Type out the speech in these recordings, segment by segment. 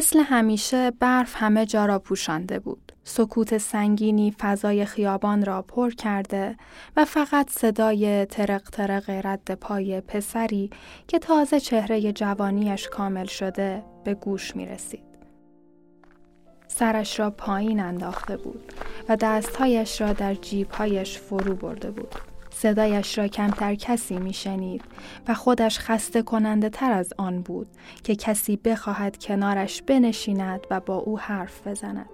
مثل همیشه برف همه جا را پوشانده بود. سکوت سنگینی فضای خیابان را پر کرده و فقط صدای ترق ترق رد پای پسری که تازه چهره جوانیش کامل شده به گوش می رسید. سرش را پایین انداخته بود و دستهایش را در جیبهایش فرو برده بود. صدایش را کمتر کسی میشنید و خودش خسته کننده تر از آن بود که کسی بخواهد کنارش بنشیند و با او حرف بزند.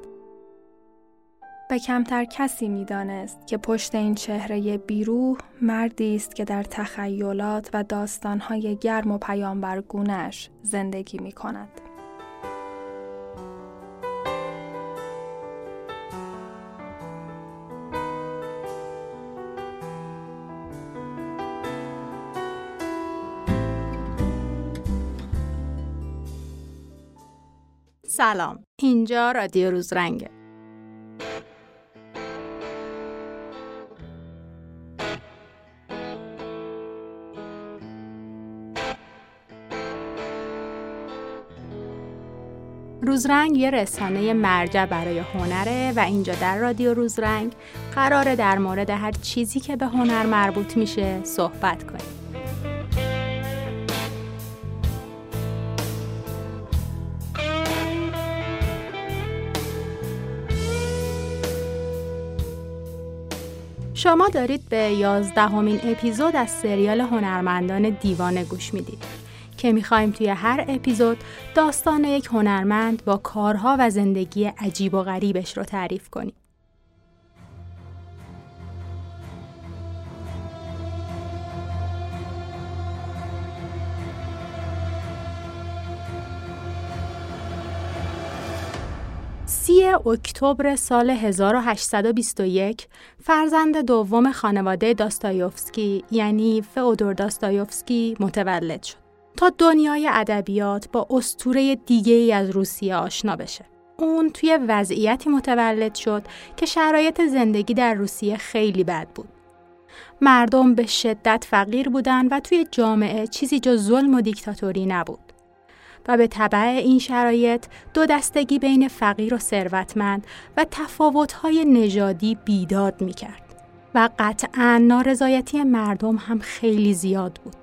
و کمتر کسی می‌دانست که پشت این چهره بیروح مردی است که در تخیلات و داستانهای گرم و پیامبرگونش زندگی می کند. سلام اینجا رادیو روزرنگه روزرنگ یه رسانه مرجع برای هنره و اینجا در رادیو روزرنگ قراره در مورد هر چیزی که به هنر مربوط میشه صحبت کنیم. شما دارید به یازدهمین اپیزود از سریال هنرمندان دیوانه گوش می‌دید که می‌خوایم توی هر اپیزود داستان یک هنرمند با کارها و زندگی عجیب و غریبش رو تعریف کنیم. سی اکتبر سال 1821 فرزند دوم خانواده داستایوفسکی یعنی فئودور داستایوفسکی متولد شد تا دنیای ادبیات با اسطوره دیگه ای از روسیه آشنا بشه. اون توی وضعیتی متولد شد که شرایط زندگی در روسیه خیلی بد بود. مردم به شدت فقیر بودن و توی جامعه چیزی جز ظلم و دیکتاتوری نبود. و به طبع این شرایط دو دستگی بین فقیر و ثروتمند و تفاوت‌های نژادی بیداد می‌کرد و قطعا نارضایتی مردم هم خیلی زیاد بود.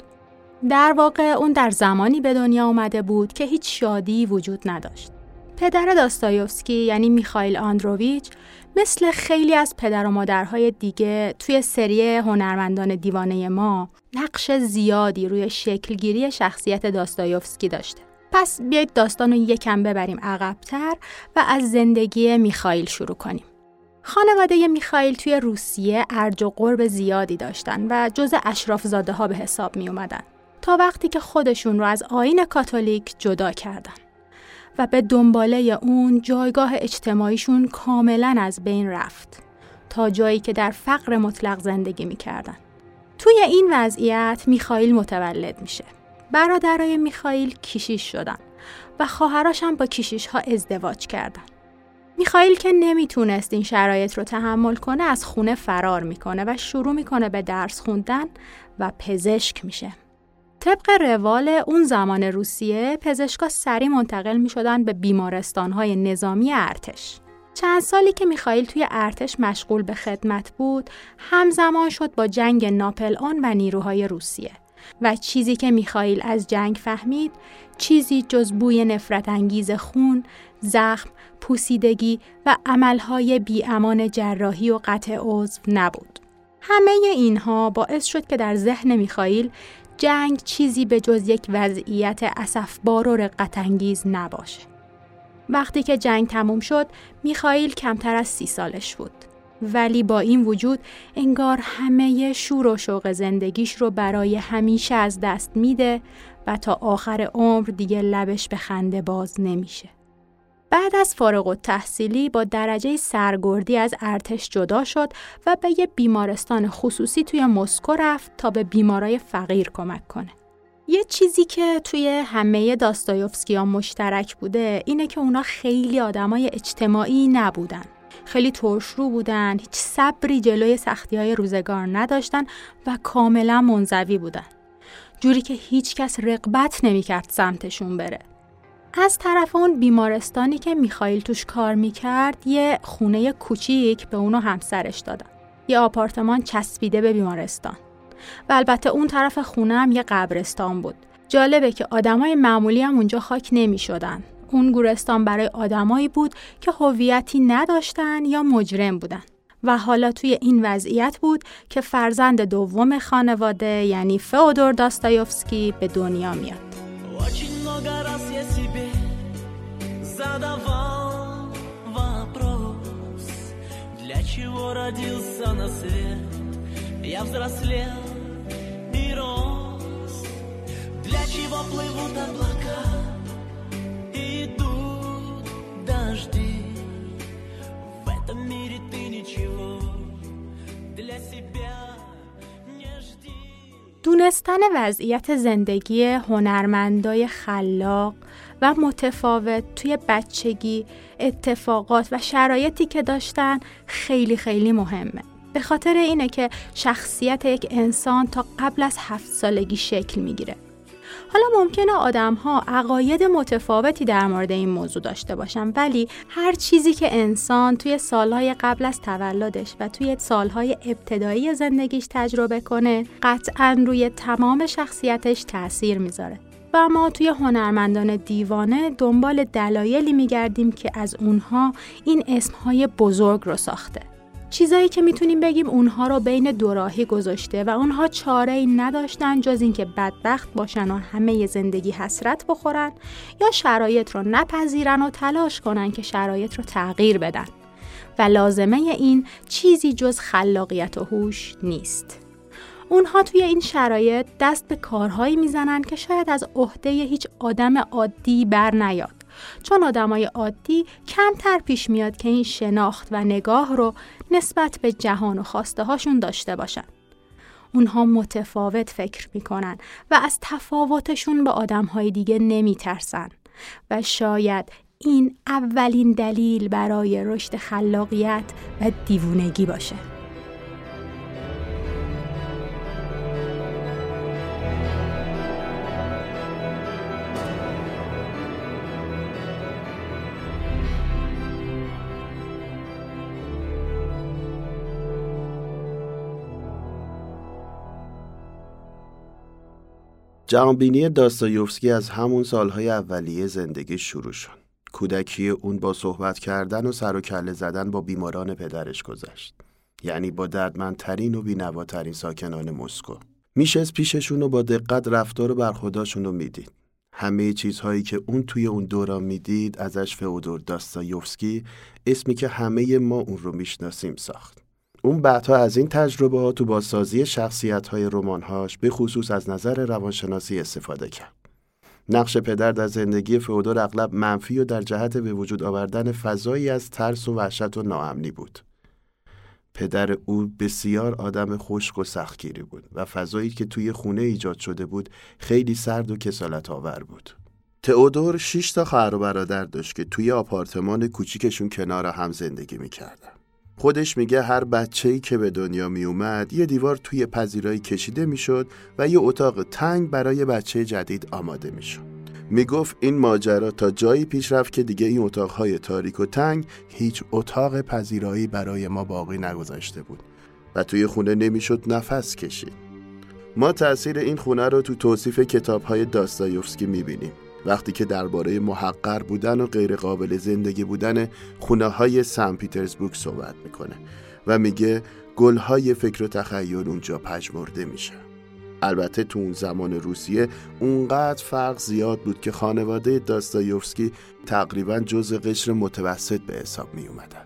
در واقع اون در زمانی به دنیا آمده بود که هیچ شادی وجود نداشت. پدر داستایوفسکی یعنی میخائیل آندروویچ مثل خیلی از پدر و مادرهای دیگه توی سری هنرمندان دیوانه ما نقش زیادی روی شکلگیری شخصیت داستایوفسکی داشته. پس بیایید داستان رو یکم ببریم عقبتر و از زندگی میخائیل شروع کنیم. خانواده میخائیل توی روسیه ارج و قرب زیادی داشتن و جز اشراف زاده ها به حساب می اومدن. تا وقتی که خودشون رو از آین کاتولیک جدا کردن و به دنباله اون جایگاه اجتماعیشون کاملا از بین رفت تا جایی که در فقر مطلق زندگی می‌کردن. توی این وضعیت میخائیل متولد میشه. برادرای میخائیل کشیش شدن و خواهراش هم با کشیش ها ازدواج کردن. میخائیل که نمی‌تونست این شرایط رو تحمل کنه از خونه فرار می‌کنه و شروع می‌کنه به درس خوندن و پزشک میشه. طبق روال اون زمان روسیه پزشکا سریع منتقل می شدن به بیمارستانهای نظامی ارتش. چند سالی که میخائیل توی ارتش مشغول به خدمت بود همزمان شد با جنگ ناپل و نیروهای روسیه و چیزی که میخائیل از جنگ فهمید چیزی جز بوی نفرت انگیز خون، زخم، پوسیدگی و عملهای بیامان جراحی و قطع عضو نبود. همه اینها باعث شد که در ذهن میخائیل جنگ چیزی به جز یک وضعیت اسفبار و رقتانگیز نباشه. وقتی که جنگ تموم شد، میخائیل کمتر از سی سالش بود. ولی با این وجود انگار همه شور و شوق زندگیش رو برای همیشه از دست میده و تا آخر عمر دیگه لبش به خنده باز نمیشه. بعد از فارغ و تحصیلی با درجه سرگردی از ارتش جدا شد و به یه بیمارستان خصوصی توی مسکو رفت تا به بیمارای فقیر کمک کنه. یه چیزی که توی همه داستایوفسکی ها مشترک بوده اینه که اونا خیلی آدمای اجتماعی نبودن. خیلی ترشرو بودن، هیچ صبری جلوی سختی های روزگار نداشتن و کاملا منزوی بودن. جوری که هیچ کس رقبت نمی‌کرد سمتشون بره. از طرف اون بیمارستانی که میخائیل توش کار می‌کرد یه خونه کوچیک به اونو همسرش دادن یه آپارتمان چسبیده به بیمارستان و البته اون طرف خونه هم یه قبرستان بود جالبه که آدمای معمولی هم اونجا خاک نمی شدن. اون گورستان برای آدمایی بود که هویتی نداشتن یا مجرم بودن. و حالا توی این وضعیت بود که فرزند دوم خانواده یعنی فئودور داستایوفسکی به دنیا میاد. плывут облака, идут дожди. В этом мире ты ничего для себя не жди. دونستن وضعیت زندگی هنرمندای خلاق و متفاوت توی بچگی اتفاقات و شرایطی که داشتن خیلی خیلی مهمه. به خاطر اینه که شخصیت یک انسان تا قبل از هفت سالگی شکل میگیره. حالا ممکنه آدم ها عقاید متفاوتی در مورد این موضوع داشته باشن ولی هر چیزی که انسان توی سالهای قبل از تولدش و توی سالهای ابتدایی زندگیش تجربه کنه قطعا روی تمام شخصیتش تاثیر می‌ذاره. و ما توی هنرمندان دیوانه دنبال دلایلی میگردیم که از اونها این اسمهای بزرگ رو ساخته. چیزایی که می‌تونیم بگیم اونها رو بین دوراهی گذاشته و اونها چاره ای نداشتن جز اینکه بدبخت باشن و همه زندگی حسرت بخورن یا شرایط رو نپذیرن و تلاش کنن که شرایط رو تغییر بدن و لازمه این چیزی جز خلاقیت و هوش نیست. اونها توی این شرایط دست به کارهایی می‌زنن که شاید از عهده هیچ آدم عادی بر نیاد. چون آدمای عادی کمتر پیش میاد که این شناخت و نگاه رو نسبت به جهان و خواسته هاشون داشته باشن. اونها متفاوت فکر می‌کنن و از تفاوتشون به آدمهای دیگه نمیترسن و شاید این اولین دلیل برای رشد خلاقیت و دیوونگی باشه. جهانبینی داستایوفسکی از همون سالهای اولیه زندگی شروع شد. کودکی اون با صحبت کردن و سر و کله زدن با بیماران پدرش گذشت. یعنی با دردمندترین و بینواترین ساکنان مسکو. از پیششون و با دقت رفتار و برخوداشون رو می‌دید. همه چیزهایی که اون توی اون دوران می‌دید ازش فئودور داستایوفسکی اسمی که همه ما اون رو می‌شناسیم ساخت. اون بعدها از این تجربه ها تو بازسازی شخصیت های رمانهاش به خصوص از نظر روانشناسی استفاده کرد. نقش پدر در زندگی فئودور اغلب منفی و در جهت به وجود آوردن فضایی از ترس و وحشت و ناامنی بود. پدر او بسیار آدم خشک و سختگیری بود و فضایی که توی خونه ایجاد شده بود خیلی سرد و کسالت آور بود. تئودور شش تا خواهر و برادر داشت که توی آپارتمان کوچیکشون کنار هم زندگی می‌کردن. خودش میگه هر بچه‌ای که به دنیا می اومد یه دیوار توی پذیرایی کشیده می‌شد و یه اتاق تنگ برای بچه جدید آماده می‌شد. می‌گفت این ماجرا تا جایی پیش رفت که دیگه این اتاقهای تاریک و تنگ هیچ اتاق پذیرایی برای ما باقی نگذاشته بود و توی خونه نمی‌شد نفس کشید. ما تاثیر این خونه رو تو توصیف کتابهای داستایوفسکی می‌بینیم. وقتی که درباره محقر بودن و غیر قابل زندگی بودن خونه های سن پیترزبورگ صحبت می‌کنه و میگه گل های فکر و تخیل اونجا پژمرده میشه البته تو اون زمان روسیه اونقدر فرق زیاد بود که خانواده داستایوفسکی تقریبا جز قشر متوسط به حساب می اومدن.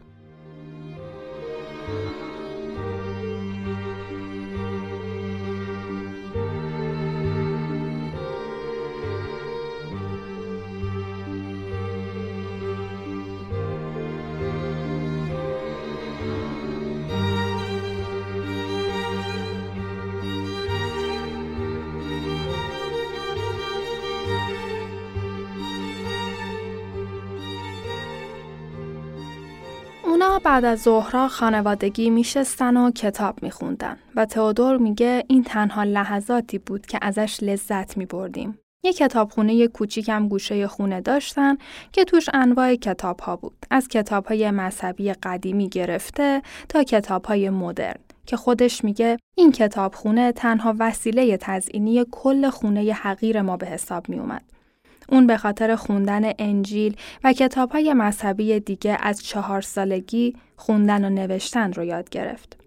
بعد از ظهرها خانوادگی میشستن و کتاب میخوندن و تئودور میگه این تنها لحظاتی بود که ازش لذت میبردیم. یه کتابخونه کوچیکم گوشه خونه داشتن که توش انواع کتاب ها بود. از کتاب های مذهبی قدیمی گرفته تا کتاب های مدرن. که خودش میگه این کتابخونه تنها وسیله تزئینی کل خونه حقیر ما به حساب می اومد. اون به خاطر خوندن انجیل و کتاب های مذهبی دیگه از چهار سالگی خوندن و نوشتن رو یاد گرفت.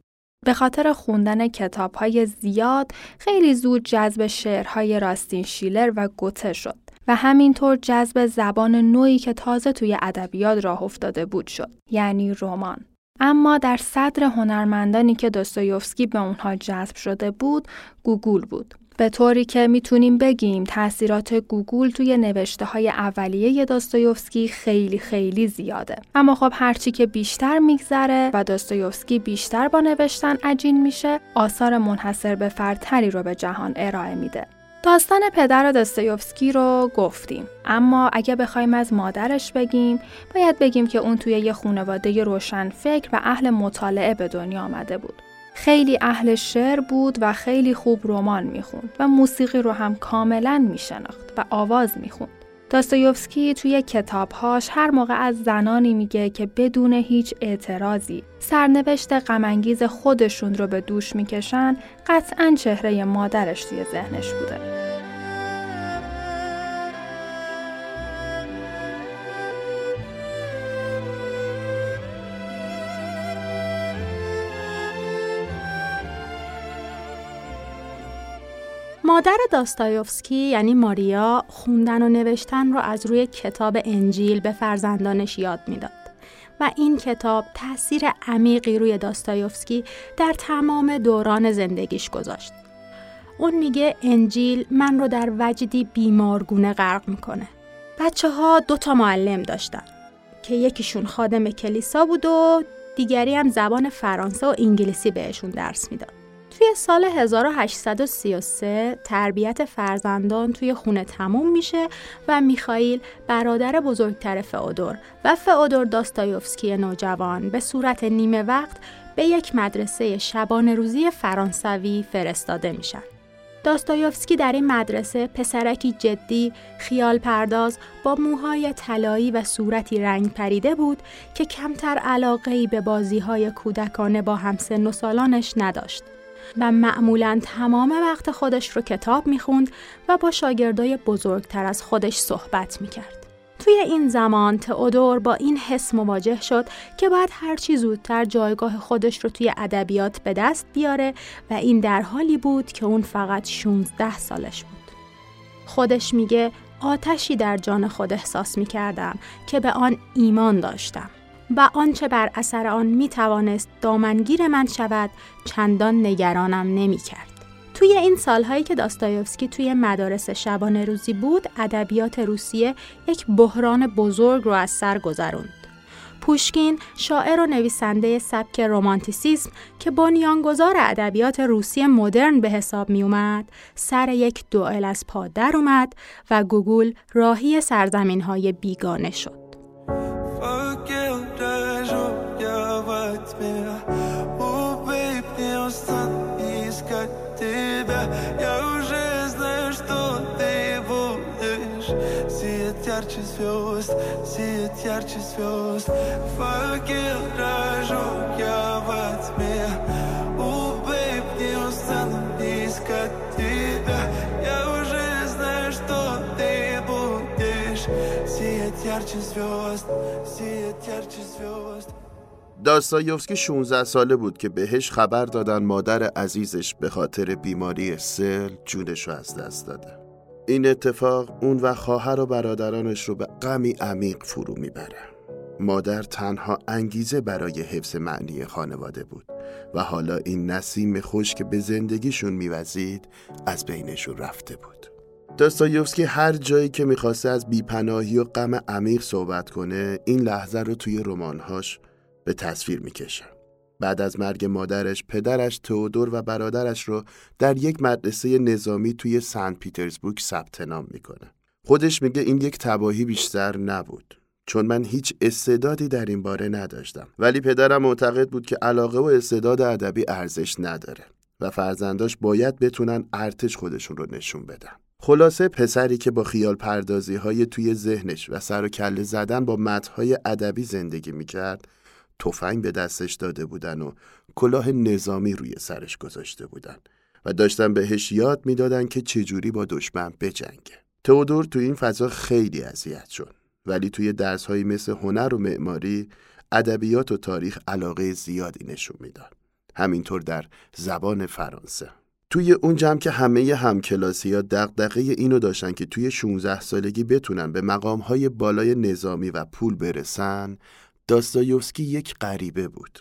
به خاطر خوندن کتاب های زیاد خیلی زود جذب شعرهای راستین شیلر و گوته شد و همینطور جذب زبان نوعی که تازه توی ادبیات راه افتاده بود شد یعنی رمان اما در صدر هنرمندانی که دوستویوفسکی به اونها جذب شده بود گوگول بود به طوری که می‌تونیم بگیم تاثیرات گوگل توی نوشته های اولیه داستایوفسکی خیلی خیلی زیاده. اما خب هرچی که بیشتر میگذره و داستایوفسکی بیشتر با نوشتن عجین میشه، آثار منحصر به فردتری رو به جهان ارائه میده. داستان پدر داستایوفسکی رو گفتیم اما اگه بخوایم از مادرش بگیم باید بگیم که اون توی یه خانواده روشن فکر و اهل مطالعه به دنیا آمده بود خیلی اهل شعر بود و خیلی خوب رمان می‌خوند و موسیقی رو هم کاملا میشناخت و آواز می‌خوند. داستایوفسکی توی کتابهاش هر موقع از زنانی میگه که بدون هیچ اعتراضی سرنوشت غمانگیز خودشون رو به دوش می‌کشن قطعا چهره مادرش توی ذهنش بوده. مادر داستایوفسکی یعنی ماریا خوندن و نوشتن را از روی کتاب انجیل به فرزندانش یاد می‌داد و این کتاب تاثیر عمیقی روی داستایوفسکی در تمام دوران زندگیش گذاشت. اون میگه انجیل من رو در وجدی بیمارگونه غرق می‌کنه. بچه ها دو تا معلم داشتن که یکیشون خادم کلیسا بود و دیگری هم زبان فرانسه و انگلیسی بهشون درس می‌داد. توی سال 1833 تربیت فرزندان توی خونه تموم میشه و میخائیل برادر بزرگتر فئودور و فئودور داستایوفسکی نوجوان به صورت نیمه وقت به یک مدرسه شبانه روزی فرانسوی فرستاده میشن. داستایوفسکی در این مدرسه پسرکی جدی، خیال پرداز با موهای طلایی و صورتی رنگ پریده بود که کمتر علاقه ای به بازی های کودکانه با همسن و سالانش نداشت. و معمولا تمام وقت خودش رو کتاب می‌خوند و با شاگردای بزرگتر از خودش صحبت می‌کرد. توی این زمان تئودور با این حس مواجه شد که باید هرچی زودتر جایگاه خودش رو توی ادبیات به دست بیاره و این در حالی بود که اون فقط 16 سالش بود. خودش میگه آتشی در جان خود احساس می کردم که به آن ایمان داشتم. و آنچه بر اثر آن می توانست دامنگیر من شود چندان نگرانم نمی کرد. توی این سالهایی که داستایوفسکی توی مدارس شبانه روزی بود ادبیات روسیه یک بحران بزرگ رو از سر گذروند. پوشکین شاعر و نویسنده سبک رومانتیسیسم که بنیانگذار ادبیات روسی مدرن به حساب می اومد سر یک دوئل از پا در اومد و گوگل راهی سرزمین های بیگانه شد. тебя. Убей не устань искать тебя. Я уже знаю, что ты будешь. Сиять ярче звезд, сиять ярче звезд. Факел рожок я во тьме Убей не устань искать тебя. Я уже знаю, что ты будешь. Сиять ярче звезд, сиять ярче звезд. داستایوفسکی 16 ساله بود که بهش خبر دادن مادر عزیزش به خاطر بیماری سل جونش رو از دست داده. این اتفاق اون و خواهر و برادرانش رو به غمی عمیق فرو می‌بره. مادر تنها انگیزه برای حفظ معنی خانواده بود و حالا این نسیم خوش که به زندگیشون میوزید از بینشون رفته بود. داستایوفسکی هر جایی که می‌خواسته از بیپناهی و غم عمیق صحبت کنه این لحظه رو توی رمانهاش به تصویر می‌کشه بعد از مرگ مادرش پدرش تئودور و برادرش رو در یک مدرسه نظامی توی سن پیترزبورگ ثبت نام می‌کنه. خودش میگه این یک تباهی بیشتر نبود. چون من هیچ استعدادی در این باره نداشتم ولی پدرم معتقد بود که علاقه و استعداد ادبی ارزش نداره و فرزنداش باید بتونن ارتش خودشون رو نشون بدن خلاصه پسری که با خیال پردازی های توی ذهنش و سر و کله زدن با متهای ادبی زندگی می‌کرد تفنگ به دستش داده بودن و کلاه نظامی روی سرش گذاشته بودن و داشتن بهش یاد می‌دادن که چجوری با دشمن بجنگه. تئودور تو این فضا خیلی اذیت شد ولی توی درس مثل هنر و معماری ادبیات و تاریخ علاقه زیادی نشون می‌داد. همینطور در زبان فرانسه. توی اون جمع که همه همکلاسی ها دقدقه اینو داشتن که توی 16 سالگی بتونن به مقام های بالای نظامی و پول برسن داستایوفسکی یک غریبه بود.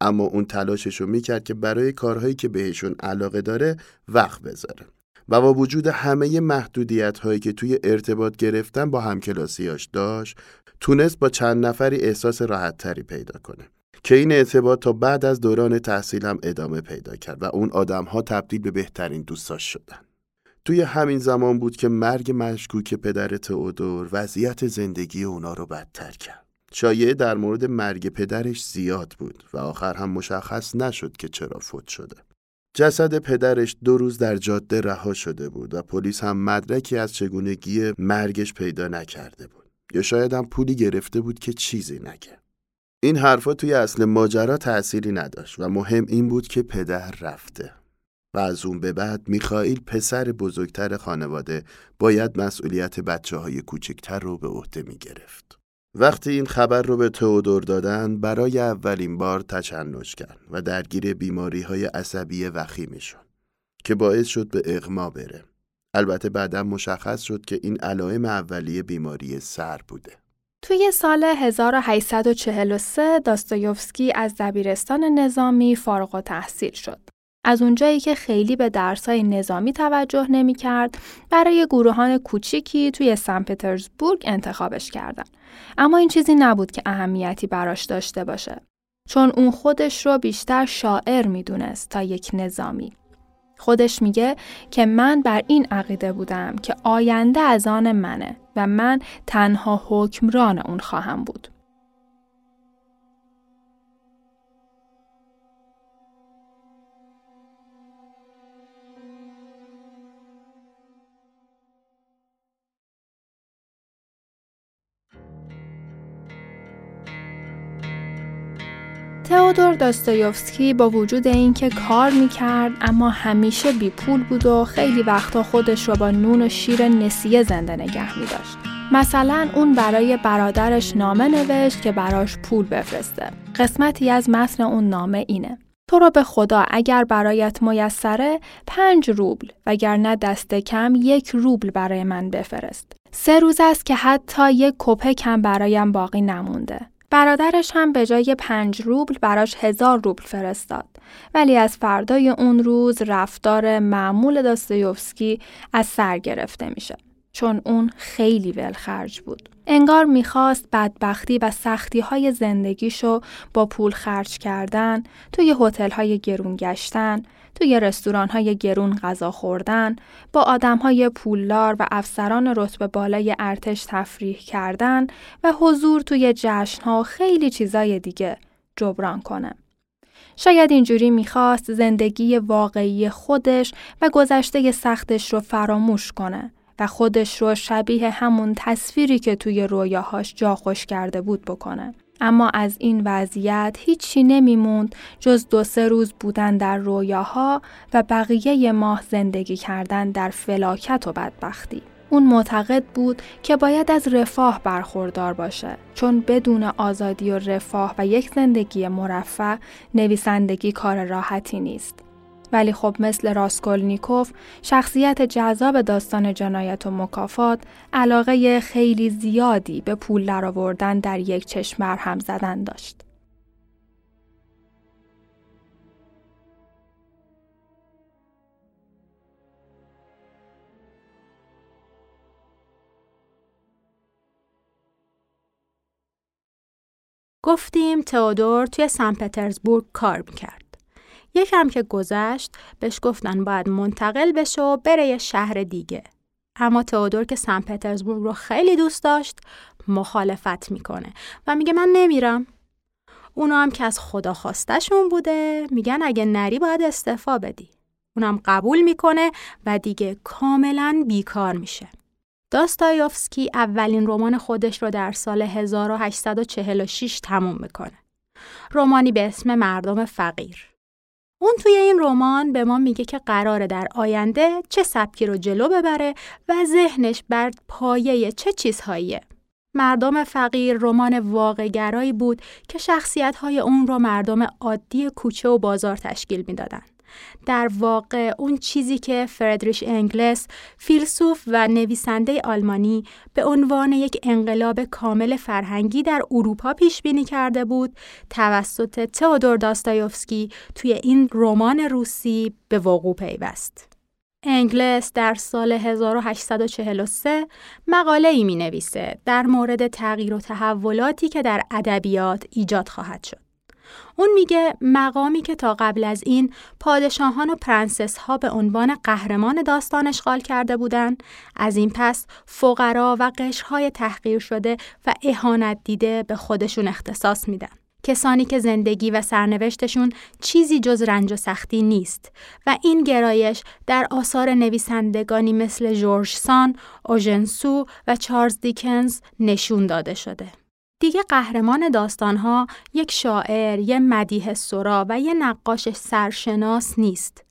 اما اون تلاشش رو می‌کرد که برای کارهایی که بهشون علاقه داره وقت بذاره. و با وجود همه محدودیت هایی که توی ارتباط گرفتن با همکلاسیاش داشت تونست با چند نفری احساس راحت تری پیدا کنه. که این ارتباط تا بعد از دوران تحصیل هم ادامه پیدا کرد و اون آدم ها تبدیل به بهترین دوستاش شدن. توی همین زمان بود که مرگ مشکوک پدر تئودور وضعیت زندگی اونا رو بدتر کرد. شایعه در مورد مرگ پدرش زیاد بود و آخر هم مشخص نشد که چرا فوت شده. جسد پدرش دو روز در جاده رها شده بود و پلیس هم مدرکی از چگونگی مرگش پیدا نکرده بود. یا شاید هم پولی گرفته بود که چیزی نگه. این حرفا توی اصل ماجرا تأثیری نداشت و مهم این بود که پدر رفته. و از اون به بعد میخائیل پسر بزرگتر خانواده باید مسئولیت بچه های کوچکتر رو به عهده می‌گرفت. وقتی این خبر رو به تئودور دادن برای اولین بار تچنج کرد و درگیر بیماری های عصبی وخیمی شد که باعث شد به اغما بره. البته بعدا مشخص شد که این علائم اولیه بیماری سر بوده. توی سال 1843 داستایوفسکی از دبیرستان نظامی فارغ و تحصیل شد. از اونجایی که خیلی به درسای نظامی توجه نمی کرد، برای گروهان کوچیکی توی سن پترزبورگ انتخابش کردن. اما این چیزی نبود که اهمیتی براش داشته باشه. چون اون خودش رو بیشتر شاعر می‌دونست تا یک نظامی. خودش میگه که من بر این عقیده بودم که آینده از آن منه و من تنها حکمران اون خواهم بود. تئودور داستایوفسکی با وجود اینکه کار می‌کرد اما همیشه بی پول بود و خیلی وقتا خودش را با نون و شیر نسیه زنده نگه می داشت. مثلا اون برای برادرش نامه نوشت که براش پول بفرسته. قسمتی از متن اون نامه اینه. تو رو به خدا اگر برایت میسره پنج روبل وگرنه دست کم یک روبل برای من بفرست. سه روز است که حتی یک کپه کم برایم باقی نمونده. برادرش هم به جای پنج روبل براش هزار روبل فرستاد. ولی از فردای اون روز رفتار معمول داستایوفسکی از سر گرفته میشه. چون اون خیلی ولخرج بود. انگار می‌خواست بدبختی و سختی های زندگیشو با پول خرج کردن، توی هتل های گرون گشتن، توی رستوران های گرون غذا خوردن، با آدم های پولدار و افسران رتبه بالای ارتش تفریح کردن و حضور توی جشن ها خیلی چیزای دیگه جبران کنه. شاید اینجوری می‌خواست زندگی واقعی خودش و گذشته سختش رو فراموش کنه و خودش رو شبیه همون تصویری که توی رویاهاش جا خوش کرده بود بکنه. اما از این وضعیت هیچی نمیموند جز دو سه روز بودن در رویاها و بقیه ماه زندگی کردن در فلاکت و بدبختی. اون معتقد بود که باید از رفاه برخوردار باشه چون بدون آزادی و رفاه و یک زندگی مرفه نویسندگی کار راحتی نیست. ولی خب مثل راسکولنیکوف شخصیت جذاب داستان جنایت و مکافات علاقه خیلی زیادی به پول درآوردن در یک چشم هم زدن داشت. گفتیم تئودور توی سن پترزبورگ کار می‌کرد. یکم که گذشت بهش گفتن باید منتقل بشه و بره یه شهر دیگه. اما تئودور که سن پترزبورگ رو خیلی دوست داشت مخالفت می‌کنه و میگه من نمیرم. اونا هم که از خدا خواستشون بوده میگن اگه نری باید استعفا بدی. اونم قبول می‌کنه و دیگه کاملا بیکار میشه. داستایوفسکی اولین رمان خودش رو در سال 1846 تموم می‌کنه. رومانی به اسم مردم فقیر. اون توی این رمان به ما میگه که قراره در آینده چه سبکی رو جلو ببره و ذهنش بر پایه چه چیزهاییه. مردم فقیر رمان واقعگرایی بود که شخصیت‌های اون رو مردم عادی کوچه و بازار تشکیل می‌دادند. در واقع اون چیزی که فردریش انگلس فیلسوف و نویسنده آلمانی به عنوان یک انقلاب کامل فرهنگی در اروپا پیش بینی کرده بود توسط تئودور داستایوفسکی توی این رمان روسی به وقوع پیوست. انگلس در سال 1843 مقاله ای می نویسه در مورد تغییر و تحولاتی که در ادبیات ایجاد خواهد شد. اون میگه مقامی که تا قبل از این پادشاهان و پرنسس ها به عنوان قهرمان داستان اشغال کرده بودند از این پس فقرا و قشرهای تحقیر شده و اهانت دیده به خودشون اختصاص میدن کسانی که زندگی و سرنوشتشون چیزی جز رنج و سختی نیست و این گرایش در آثار نویسندگانی مثل جورج سان، اوژنسو و چارلز دیکنز نشون داده شده. دیگه قهرمان داستانها یک شاعر، یک مدیه سرا و یک نقاش سرشناس نیست.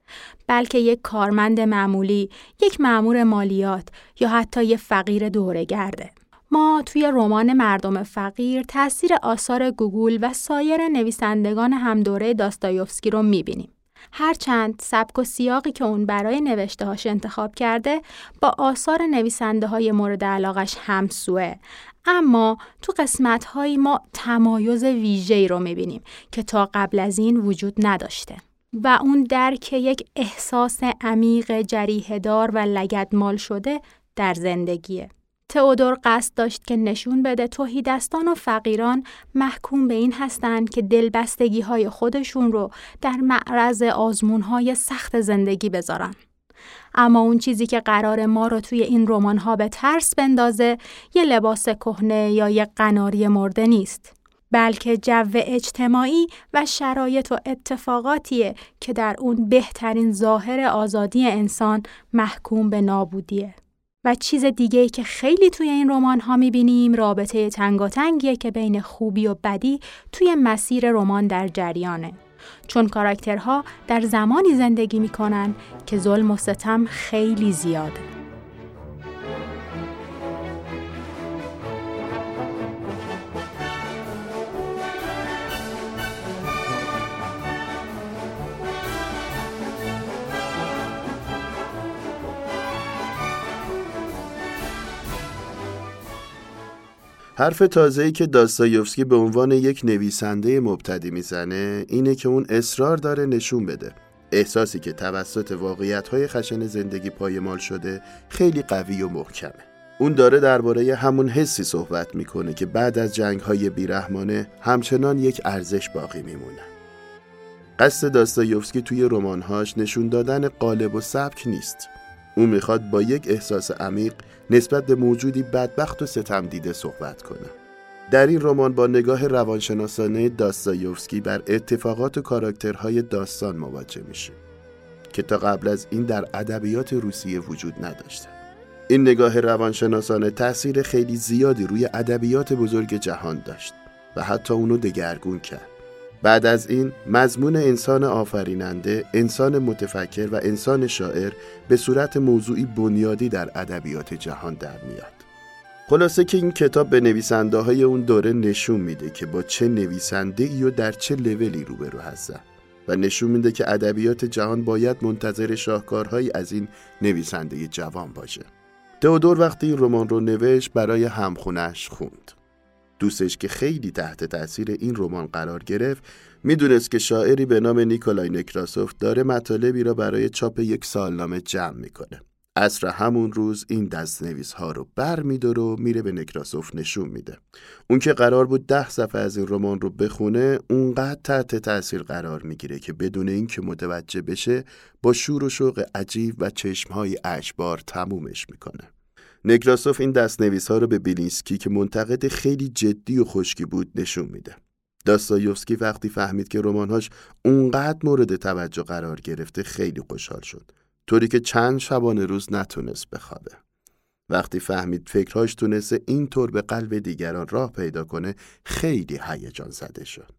بلکه یک کارمند معمولی، یک معمور مالیات یا حتی یک فقیر دورگرده. ما توی رمان مردم فقیر تاثیر آثار گوگل و سایر نویسندگان همدوره داستایوفسکی رو می‌بینیم. هرچند سبک و سیاقی که اون برای نوشتهاش انتخاب کرده با آثار نویسنده های مورد علاقش همسوه اما تو قسمت ما تمایز ویژه‌ای رو می‌بینیم که تا قبل از این وجود نداشته و اون درک یک احساس عمیق جریهدار و لگدمال شده در زندگیه. تئودور قصد داشت که نشون بده توهیدستان و فقیران محکوم به این هستند که دلبستگی های خودشون رو در معرض آزمون های سخت زندگی بذارن. اما اون چیزی که قرار ما رو توی این رمان ها به ترس بندازه یه لباس کهنه یا یه قناری مرده نیست بلکه جو اجتماعی و شرایط و اتفاقاتیه که در اون بهترین ظاهر آزادی انسان محکوم به نابودیه. و چیز دیگه که خیلی توی این رمان ها می‌بینیم رابطه تنگاتنگیه که بین خوبی و بدی توی مسیر رمان در جریانه. چون کاراکترها در زمانی زندگی می‌کنن که ظلم و ستم خیلی زیاده. حرف تازه‌ای که داستایوفسکی به عنوان یک نویسنده مبتدی می‌زنه اینه که اون اصرار داره نشون بده. احساسی که توسط واقعیت‌های خشن زندگی پایمال شده خیلی قوی و محکمه. اون داره درباره همون حسی صحبت می‌کنه که بعد از جنگ‌های بیرحمانه همچنان یک ارزش باقی میمونه. قصد داستایوفسکی توی رمان‌هاش نشون دادن قالب و سبک نیست. او می‌خواد با یک احساس عمیق نسبت به موجودی بدبخت و ستم دیده صحبت کنه. در این رمان با نگاه روانشناسانه داستایوفسکی بر اتفاقات و کاراکترهای داستان مواجه میشه که تا قبل از این در ادبیات روسیه وجود نداشته. این نگاه روانشناسانه تاثیر خیلی زیادی روی ادبیات بزرگ جهان داشت و حتی اونو دگرگون کرد. بعد از این مضمون انسان آفریننده، انسان متفکر و انسان شاعر به صورت موضوعی بنیادی در ادبیات جهان در میاد. خلاصه که این کتاب به نویسنده های اون دوره نشون میده که با چه نویسنده ای و در چه لولی روبرو هستن و نشون میده که ادبیات جهان باید منتظر شاهکارهایی از این نویسنده جوان باشه. تئودور وقتی این رمان رو نوشت برای همخونش خوند. دوستش که خیلی تحت تاثیر این رمان قرار گرفت می‌دونست که شاعری به نام نیکولای نکراسوف داره مطالبی را برای چاپ یک سالنامه جمع می‌کنه. اصر همون روز این دست نویس ها رو بر میداره و میره به نکراسوف نشون میده. اون که قرار بود ده صفحه از این رمان رو بخونه اونقدر تحت تاثیر قرار می‌گیره که بدون اینکه متوجه بشه با شور و شوق عجیب و چشمهای اشبار تمومش می‌کنه. نکراسوف این دست ها رو به بیلینسکی که منتقد خیلی جدی و خشکی بود نشون میده. داستایوفسکی وقتی فهمید که رمانهاش اونقدر مورد توجه قرار گرفته خیلی خوشحال شد. طوری که چند شبانه روز نتونست بخوابه. وقتی فهمید فکرهاش تونسته اینطور به قلب دیگران راه پیدا کنه خیلی هیجان زده شد.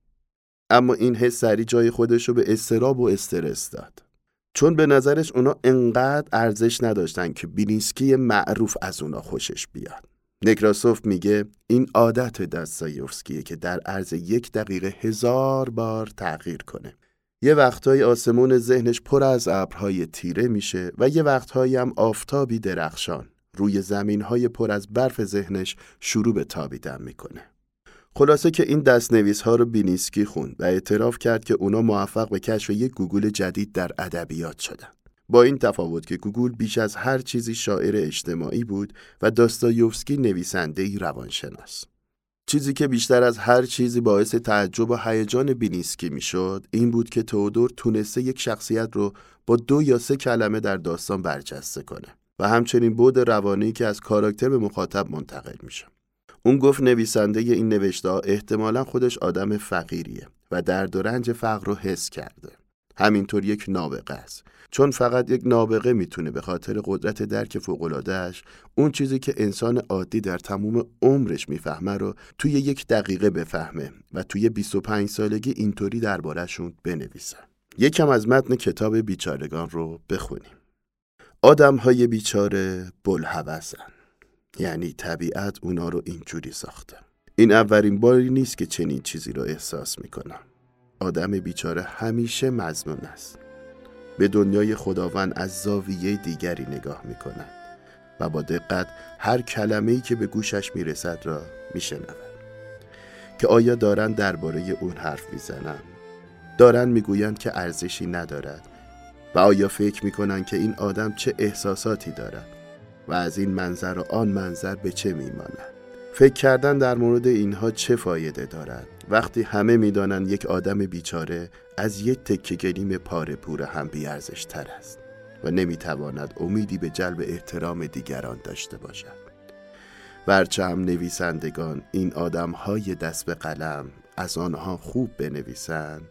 اما این حس سری جای خودش رو به استراب و استرس داد. چون به نظرش اونا انقدر ارزش نداشتن که بینیسکی معروف از اونا خوشش بیاد. نکراسوف میگه این عادت دستایوفسکیه که در عرض یک دقیقه هزار بار تغییر کنه. یه وقتهایی آسمون ذهنش پر از ابرهای تیره میشه و یه وقتهایی هم آفتابی درخشان. روی زمینهای پر از برف ذهنش شروع به تابیدن می‌کنه. خلاصه که این دستنویس ها رو بیلینسکی خوند و اعتراف کرد که اونا موفق به کشف یک گوگول جدید در ادبیات شدن. با این تفاوت که گوگول بیش از هر چیزی شاعر اجتماعی بود و داستایوفسکی نویسنده ای روانشناس. چیزی که بیشتر از هر چیزی باعث تعجب و هیجان بینیسکی می‌شد این بود که تودور تونسته یک شخصیت رو با دو یا سه کلمه در داستان برجسته کنه و همچنین بود روانی که از کاراکتر به مخاطب منتقل میشه. اون گفت نویسنده این نوشته احتمالا خودش آدم فقیریه و درد و رنج فقر رو حس کرده. همینطور یک نابغه است. چون فقط یک نابغه می‌تونه به خاطر قدرت درک فوقلادهش اون چیزی که انسان عادی در تموم عمرش می‌فهمه رو توی یک دقیقه بفهمه و توی 25 سالگی اینطوری دربارهشون بنویسه. یکم از متن کتاب بیچارگان رو بخونیم. آدم های بیچاره بلحوثن. یعنی طبیعت اونا رو اینجوری ساخته. این اولین باری نیست که چنین چیزی رو احساس می‌کنم. آدم بیچاره همیشه مزنون است. به دنیای خداوند از زاویه دیگری نگاه می‌کند و با دقت هر کلمه‌ای که به گوشش می‌رسد را میشنود. که آیا دارند درباره اون حرف می‌زنند دارند می‌گویند که ارزشی ندارد و آیا فکر می‌کنند که این آدم چه احساساتی دارد؟ و از این منظر و آن منظر به چه میماند؟ فکر کردن در مورد اینها چه فایده دارد؟ وقتی همه می‌دانند یک آدم بیچاره از یک تکه گلیم پاره پور هم بیارزش تر است و نمی‌تواند امیدی به جلب احترام دیگران داشته باشد. ورچه هم نویسندگان این آدم های دست به قلم از آنها خوب بنویسند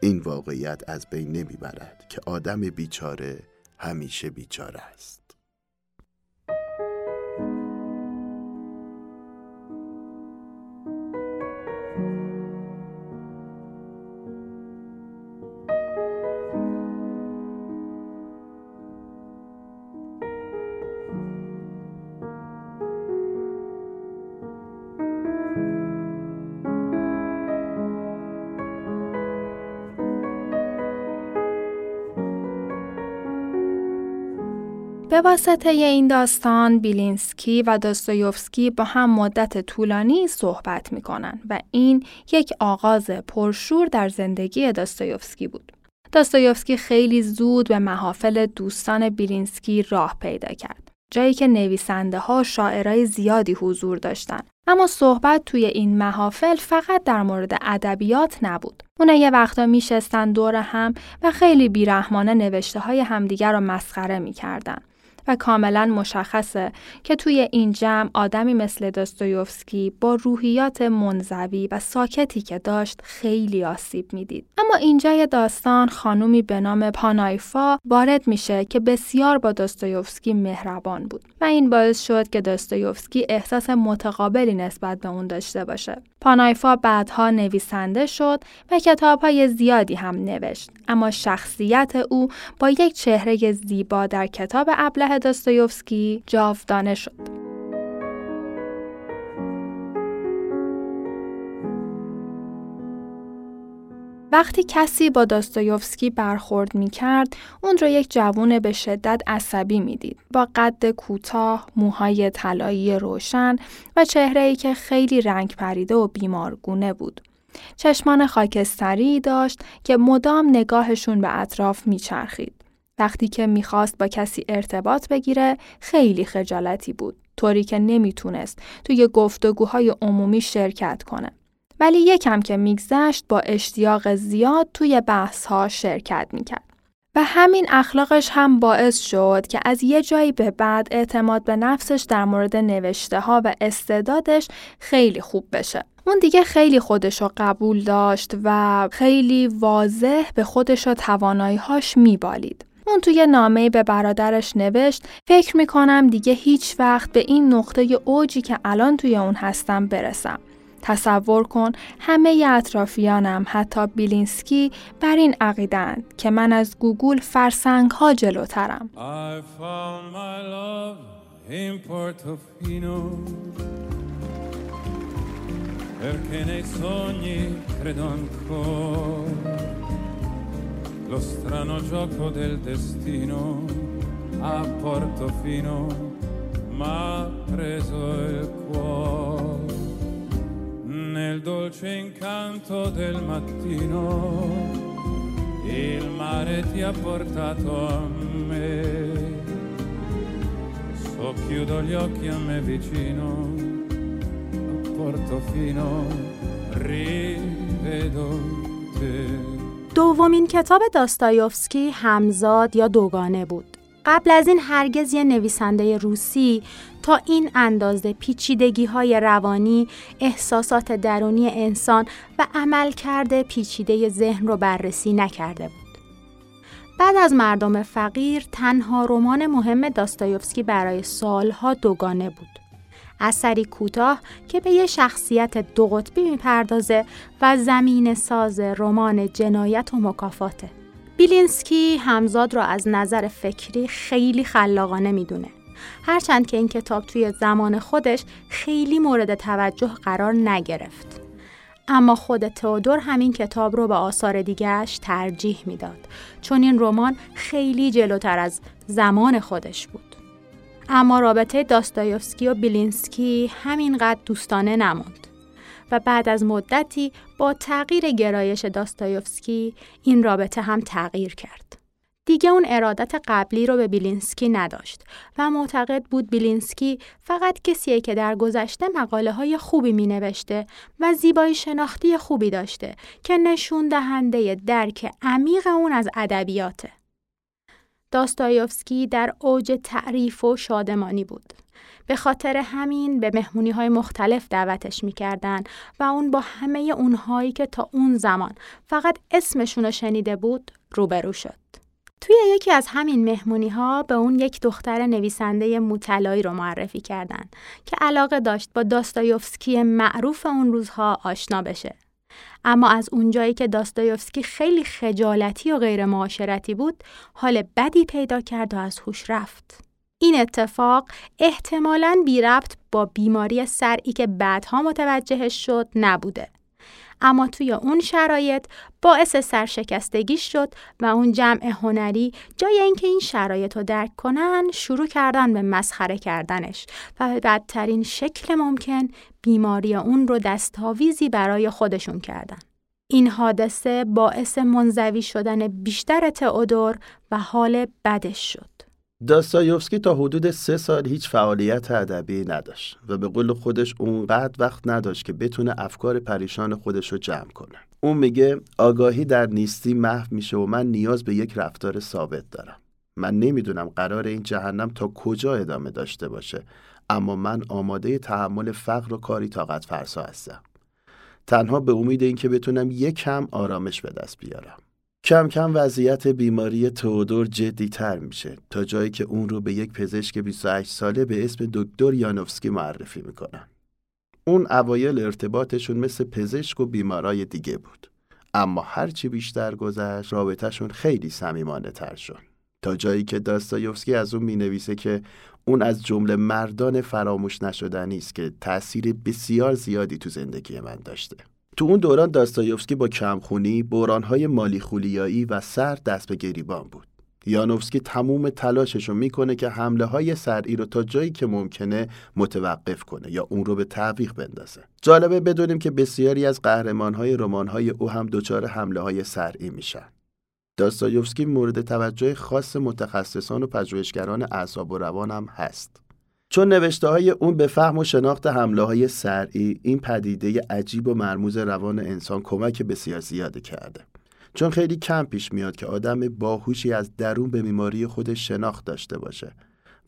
این واقعیت از بین نمی‌برد که آدم بیچاره همیشه بیچاره است. به واسطه این داستان بیلینسکی و داستایوفسکی با هم مدت طولانی صحبت می کنن و این یک آغاز پرشور در زندگی داستایوفسکی بود. داستایوفسکی خیلی زود به محافل دوستان بیلینسکی راه پیدا کرد. جایی که نویسنده ها شاعرای زیادی حضور داشتند. اما صحبت توی این محافل فقط در مورد ادبیات نبود. اونا یه وقتا میشستن دور هم و خیلی بیرحمانه نوشته های همدیگر رو مسخره می‌کردن. و کاملا مشخصه که توی این جمع آدمی مثل داستویوفسکی با روحیات منزوی و ساکتی که داشت خیلی آسیب می‌دید. اما اینجای داستان خانومی به نام پانایفا وارد میشه که بسیار با داستویوفسکی مهربان بود و این باعث شد که داستویوفسکی احساس متقابلی نسبت به اون داشته باشه. پانایفا بعدها نویسنده شد و کتابهای زیادی هم نوشت اما شخصیت او با یک چهره زیبا در کتاب ابله داستایوفسکی جاودانه شد. وقتی کسی با داستایوفسکی برخورد می کرد، اون رو یک جوون به شدت عصبی می دید. با قد کوتاه، موهای طلایی روشن و چهره ای که خیلی رنگ پریده و بیمارگونه بود. چشمان خاکستری داشت که مدام نگاهشون به اطراف میچرخید. وقتی که می‌خواست با کسی ارتباط بگیره خیلی خجالتی بود. طوری که نمی‌تونست توی گفتگوهای عمومی شرکت کنه. ولی یکم که میگذشت با اشتیاق زیاد توی بحث ها شرکت می‌کرد. و همین اخلاقش هم باعث شد که از یه جایی به بعد اعتماد به نفسش در مورد نوشته ها و استعدادش خیلی خوب بشه. اون دیگه خیلی خودش رو قبول داشت و خیلی واضح به خودش و تواناییهاش میبالید. اون توی نامه به برادرش نوشت فکر می‌کنم دیگه هیچ وقت به این نقطه اوجی که الان توی اون هستم برسم. تصور کن همه اطرافیانم حتی بیلینسکی بر این عقیدند که من از گوگول فرسنگ ها جلوترم. Nel dolce incanto del mattino il mare ti ha portato a me socchiudo gli occhi a me vicino a Portofino rivedo te دومین کتاب داستایوفسکی همزاد یا دوگانه بود. قبل از این هرگز یه نویسنده روسی تا این اندازه پیچیدگی های روانی، احساسات درونی انسان و عمل کرده پیچیده ذهن رو بررسی نکرده بود. بعد از مردم فقیر تنها رمان مهم داستایوفسکی برای سالها دوگانه بود. اثری کوتاه که به یه شخصیت دو قطبی می‌پردازه و زمین ساز رمان جنایت و مکافاته. بیلینسکی همزاد را از نظر فکری خیلی خلاقانه می‌دونه. هرچند که این کتاب توی زمان خودش خیلی مورد توجه قرار نگرفت. اما خود تئودور همین کتاب رو به آثار دیگرش ترجیح می‌داد چون این رمان خیلی جلوتر از زمان خودش بود. اما رابطه داستایوفسکی و بیلینسکی همینقدر دوستانه نموند. و بعد از مدتی با تغییر گرایش داستایوفسکی این رابطه هم تغییر کرد. دیگه اون ارادت قبلی رو به بیلینسکی نداشت و معتقد بود بیلینسکی فقط کسیه که در گذشته مقاله های خوبی می نوشته و زیبایی شناختی خوبی داشته که نشون دهنده درک عمیق اون از ادبیاته. داستایوفسکی در اوج تعریف و شادمانی بود. به خاطر همین به مهمونی های مختلف دعوتش می‌کردن و اون با همه اونهایی که تا اون زمان فقط اسمشون رو شنیده بود روبرو شد. توی یکی از همین مهمونی ها به اون یک دختر نویسنده مطلعی رو معرفی کردن که علاقه داشت با داستایوفسکی معروف اون روزها آشنا بشه. اما از اونجایی که داستایوفسکی خیلی خجالتی و غیر معاشرتی بود، حال بدی پیدا کرد و از هوش رفت. این اتفاق احتمالاً بی ربط با بیماری سرعی که بعدها متوجهش شد نبوده. اما توی اون شرایط باعث سرشکستگی شد و اون جمع هنری جای اینکه این شرایط رو درک کنن شروع کردن به مسخره کردنش و به بدترین شکل ممکن بیماری اون رو دستاویزی برای خودشون کردن. این حادثه باعث منزوی شدن بیشتر تئودور و حال بدش شد. داستایوفسکی تا حدود سه سال هیچ فعالیت ادبی نداشت و به قول خودش اونقدر وقت نداشت که بتونه افکار پریشان خودش رو جمع کنه. اون میگه آگاهی در نیستی محو میشه و من نیاز به یک رفتار ثابت دارم. من نمی‌دونم قرار این جهنم تا کجا ادامه داشته باشه اما من آماده تحمل فقر و کاری طاقت فرسا هستم. تنها به امید اینکه بتونم یک کم آرامش به دست بیارم. کم کم وضعیت بیماری تئودور جدی تر میشه تا جایی که اون رو به یک پزشک 28 ساله به اسم دکتر یانوفسکی معرفی می‌کنن. اون اوایل ارتباطشون مثل پزشک و بیمارای دیگه بود. اما هرچی بیشتر گذشت رابطهشون خیلی صمیمانه تر شد. تا جایی که داستایوفسکی از اون می‌نویسه که اون از جمله مردان فراموش نشدنی است که تأثیر بسیار زیادی تو زندگی من داشته. تو اون دوران داستایوفسکی با کمخونی، بورانهای مالی خولیایی و سر دست به گریبان بود. یانوفسکی تموم تلاشش رو می‌کنه که حمله های سرعی رو تا جایی که ممکنه متوقف کنه یا اون رو به تعویق بندازه. جالبه بدونیم که بسیاری از قهرمان های رمان های او هم دچار حمله های سرعی میشن. داستایوفسکی مورد توجه خاص متخصصان و پژوهشگران اعصاب و روان هم هست. چون نوشته های اون به فهم و شناخت حمله های سرعی این پدیده عجیب و مرموز روان انسان کمک بسیار زیادی کرده. چون خیلی کم پیش میاد که آدم باهوشی از درون به بیماری خودش شناخت داشته باشه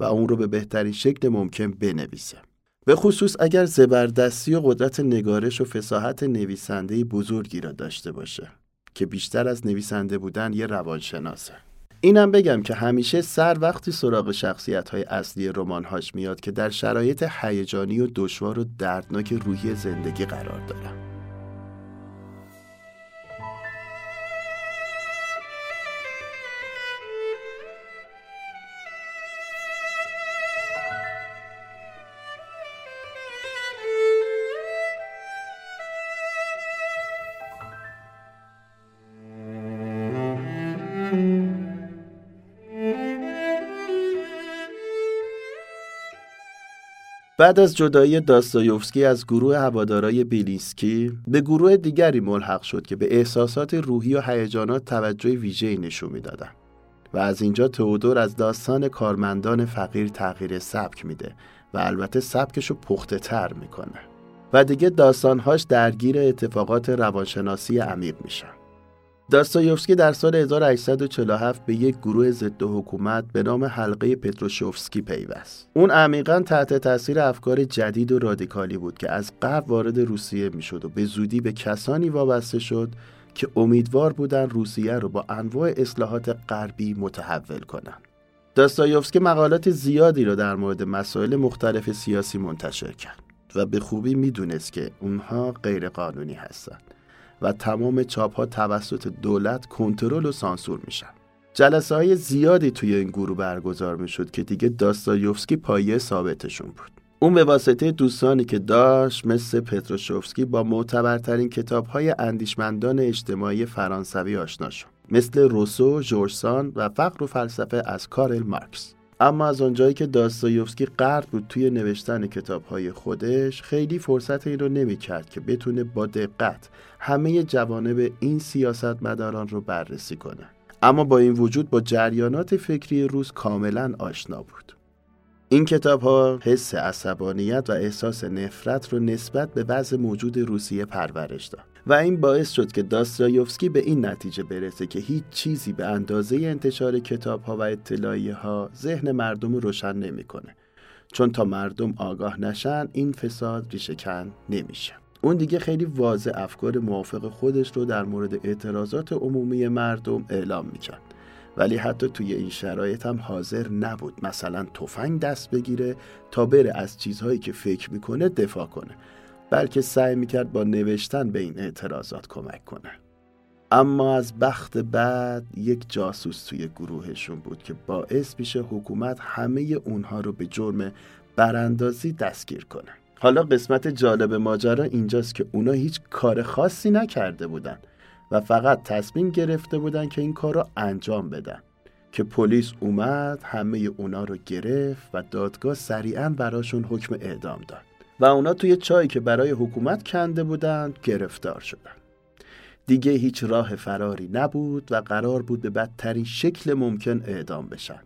و اون رو به بهترین شکل ممکن بنویسه. به خصوص اگر زبردستی و قدرت نگارش و فساحت نویسنده بزرگی را داشته باشه که بیشتر از نویسنده بودن یه روانشناسه. اینم بگم که همیشه سر وقتی سراغ شخصیت های اصلی رمانهاش میاد که در شرایط هیجانی و دشوار و دردناک روحی زندگی قرار دارن. بعد از جدایی داستایوفسکی از گروه هوادارای بیلیسکی به گروه دیگری ملحق شد که به احساسات روحی و هیجانات توجه ویژه‌ای نشون می‌دادند. و از اینجا تئودور از داستان کارمندان فقیر تغییر سبک میده و البته سبکشو پخته تر می‌کنه. و دیگه داستانهاش درگیر اتفاقات روانشناسی عمیق میشن. داستایوفسکی در سال 1847 به یک گروه ضد حکومت به نام حلقه پتروشوفسکی پیوست. اون عمیقا تحت تاثیر افکار جدید و رادیکالی بود که از قبل وارد روسیه می‌شد و به زودی به کسانی وابسته شد که امیدوار بودن روسیه رو با انواع اصلاحات غربی متحول کنند. داستایوفسکی مقالات زیادی را در مورد مسائل مختلف سیاسی منتشر کرد و به خوبی می‌دونست که اونها غیرقانونی هستند. و تمام چاپ ها توسط دولت کنترل و سانسور میشن. جلسه های زیادی توی این گروه برگزار می‌شد که دیگه داستایوفسکی پایه ثابتشون بود. اون به واسطه دوستانی که داشت مثل پتروشوفسکی با معتبرترین کتاب های اندیشمندان اجتماعی فرانسوی آشنا شد. مثل روسو، جورسان و فقر و فلسفه از کارل مارکس. اما از آنجایی که داستایوفسکی قرد بود توی نوشتن کتابهای خودش خیلی فرصت این رو نمی کرد که بتونه با دقت همه جوانب این سیاست مداران رو بررسی کنه. اما با این وجود با جریانات فکری روز کاملا آشنا بود. این کتاب ها حس عصبانیت و احساس نفرت رو نسبت به وضع موجود روسیه پرورش داد. و این باعث شد که داستایوفسکی به این نتیجه برسه که هیچ چیزی به اندازه انتشار کتاب ها و اطلاعیه ها ذهن مردم رو روشن نمی‌کنه. چون تا مردم آگاه نشن این فساد ریشهکن نمیشه. اون دیگه خیلی واضح افکار موافق خودش رو در مورد اعتراضات عمومی مردم اعلام می‌کرد. ولی حتی توی این شرایط هم حاضر نبود مثلا تفنگ دست بگیره تا بره از چیزهایی که فکر می‌کنه دفاع کنه. بلکه سعی می‌کرد با نوشتن به این اعتراضات کمک کنه. اما از بخت بعد یک جاسوس توی گروهشون بود که باعث میشه حکومت همه اونها رو به جرم براندازی دستگیر کنه. حالا قسمت جالب ماجرا اینجاست که اونا هیچ کار خاصی نکرده بودن و فقط تصمیم گرفته بودن که این کار رو انجام بدن. که پلیس اومد همه اونا رو گرفت و دادگاه سریعا براشون حکم اعدام داد. و اونا توی چایی که برای حکومت کنده بودند گرفتار شدن دیگه هیچ راه فراری نبود و قرار بود به بدترین شکل ممکن اعدام بشن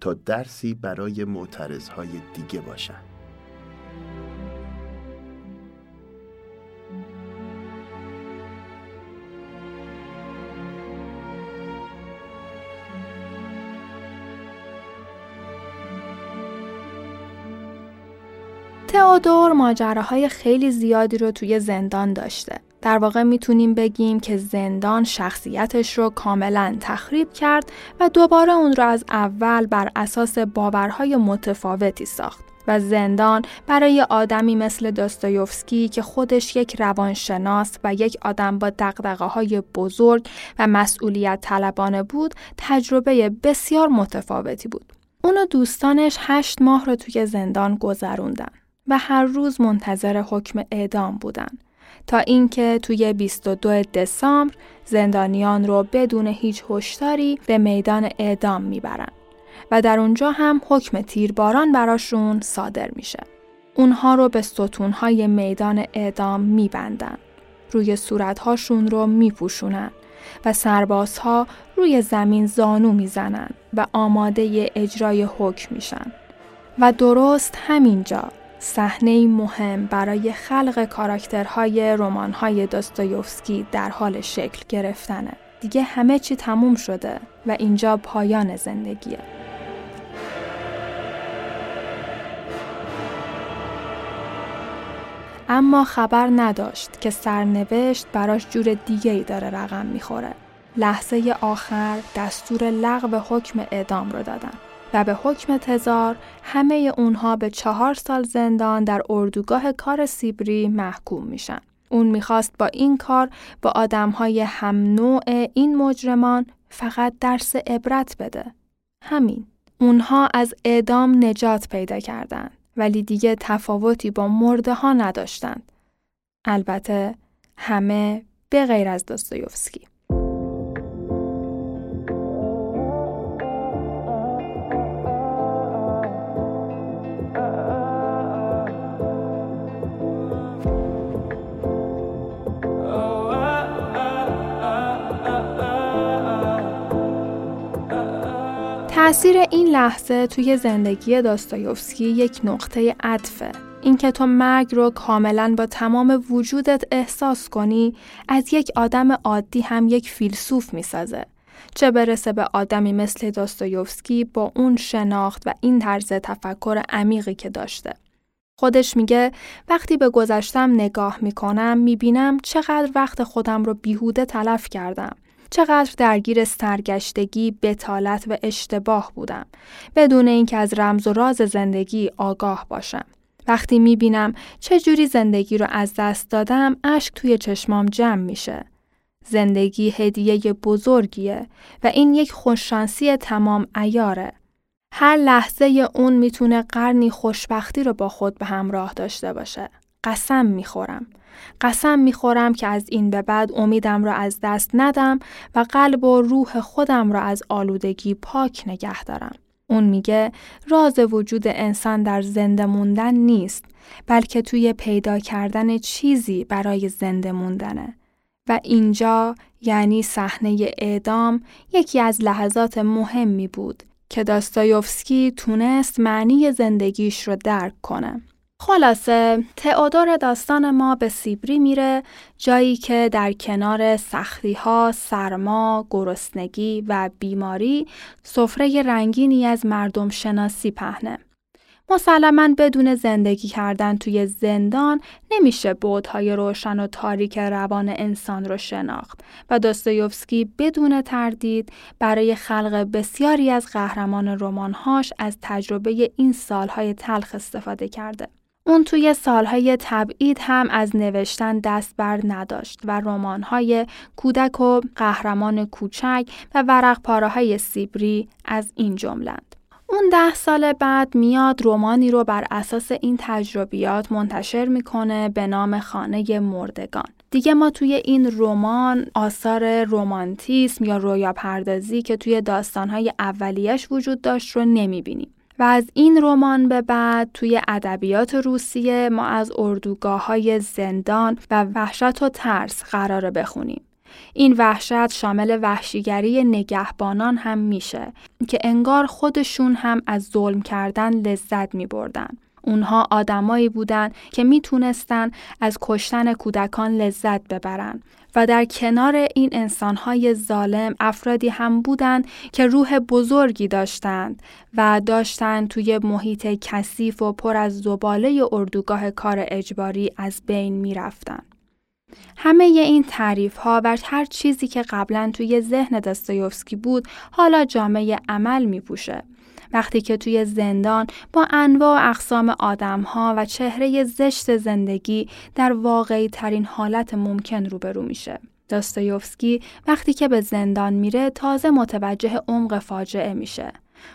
تا درسی برای معترضهای دیگه باشن. تئودور ماجراهای خیلی زیادی رو توی زندان داشته. در واقع می‌تونیم بگیم که زندان شخصیتش رو کاملا تخریب کرد و دوباره اون رو از اول بر اساس باورهای متفاوتی ساخت. و زندان برای آدمی مثل داستایوفسکی که خودش یک روانشناس و یک آدم با دقدقه های بزرگ و مسئولیت طلبانه بود تجربه بسیار متفاوتی بود. اون دوستانش هشت ماه رو توی زندان گذروندن. و هر روز منتظر حکم اعدام بودند تا اینکه توی 22 دسامبر زندانیان رو بدون هیچ هشداری به میدان اعدام می‌برن و در اونجا هم حکم تیرباران براشون صادر میشه. اونها رو به ستونهای میدان اعدام میبندن. روی صورتهاشون رو میپوشونن و سربازها روی زمین زانو می‌زنن و آماده اجرای حکم میشن. و درست همینجا صحنه مهم برای خلق کاراکترهای رمان‌های داستایوفسکی در حال شکل گرفتنه. دیگه همه چی تموم شده و اینجا پایان زندگیه. اما خبر نداشت که سرنوشت براش جور دیگه ای داره رقم می‌خوره. لحظه آخر دستور لغو حکم اعدام رو دادن و به حکم تزار همه اونها به چهار سال زندان در اردوگاه کار سیبری محکوم میشن. اون می‌خواست با این کار با آدمهای هم نوع این مجرمان فقط درس عبرت بده. همین. اونها از اعدام نجات پیدا کردند ولی دیگه تفاوتی با مرده ها نداشتند. البته همه به غیر از داستایوفسکی. تأثیر این لحظه توی زندگی داستایوفسکی یک نقطه عطفه. اینکه تو مرگ رو کاملا با تمام وجودت احساس کنی از یک آدم عادی هم یک فیلسوف می‌سازه. چه برسه به آدمی مثل داستایوفسکی با اون شناخت و این طرز تفکر عمیقی که داشته. خودش میگه وقتی به گذشتم نگاه می‌کنم می‌بینم چقدر وقت خودم رو بیهوده تلف کردم. چقدر درگیر سرگشتگی، بتالت و اشتباه بودم بدون اینکه از رمز و راز زندگی آگاه باشم. وقتی می‌بینم چه جوری زندگی رو از دست دادم، اشک توی چشمام جمع میشه. زندگی هدیه بزرگیه و این یک خوششانسی تمام ایاره. هر لحظه اون می‌تونه قرنی خوشبختی رو با خود به همراه داشته باشه. قسم می‌خورم. قسم می‌خورم که از این به بعد امیدم را از دست ندم و قلب و روح خودم را از آلودگی پاک نگه دارم. اون میگه راز وجود انسان در زنده موندن نیست بلکه توی پیدا کردن چیزی برای زنده موندنه. و اینجا یعنی صحنه اعدام یکی از لحظات مهمی بود که داستایوفسکی تونست معنی زندگیش رو درک کنه. خلاصه تئودور داستان ما به سیبری میره جایی که در کنار سختی ها، سرما، گرسنگی و بیماری سفره رنگینی از مردم شناسی پهنه. مسلما بدون زندگی کردن توی زندان نمیشه بودهای روشن و تاریک روان انسان رو شناخت و داستایوفسکی بدون تردید برای خلق بسیاری از قهرمان رمانهاش از تجربه این سالهای تلخ استفاده کرده. اون توی سالهای تبعید هم از نوشتن دست بر نداشت و رمان‌های کودک و قهرمان کوچک و ورق پاره های سیبری از این جملند. اون ده سال بعد میاد رومانی رو بر اساس این تجربیات منتشر می‌کنه به نام خانه مردگان. دیگه ما توی این رمان آثار رومانتیسم یا رویا پردازی که توی داستانهای اولیش وجود داشت رو نمی‌بینیم. و از این رمان به بعد توی ادبیات روسیه ما از اردوگاه های زندان و وحشت و ترس قراره بخونیم. این وحشت شامل وحشیگری نگهبانان هم میشه که انگار خودشون هم از ظلم کردن لذت می بردن. اونها آدمایی بودند که می‌تونستن از کشتن کودکان لذت ببرن و در کنار این انسانهای ظالم افرادی هم بودند که روح بزرگی داشتند و داشتند توی محیط کثیف و پر از زباله اردوگاه کار اجباری از بین می‌رفتند. همه این تعریف ها و هر چیزی که قبلا توی ذهن داستایوفسکی بود حالا جامعه عمل می پوشه. وقتی که توی زندان با انواع و اقسام آدم ها و چهره زشت زندگی در واقعی ترین حالت ممکن روبرو میشه. داستایوفسکی وقتی که به زندان میره تازه متوجه عمق فاجعه میشه.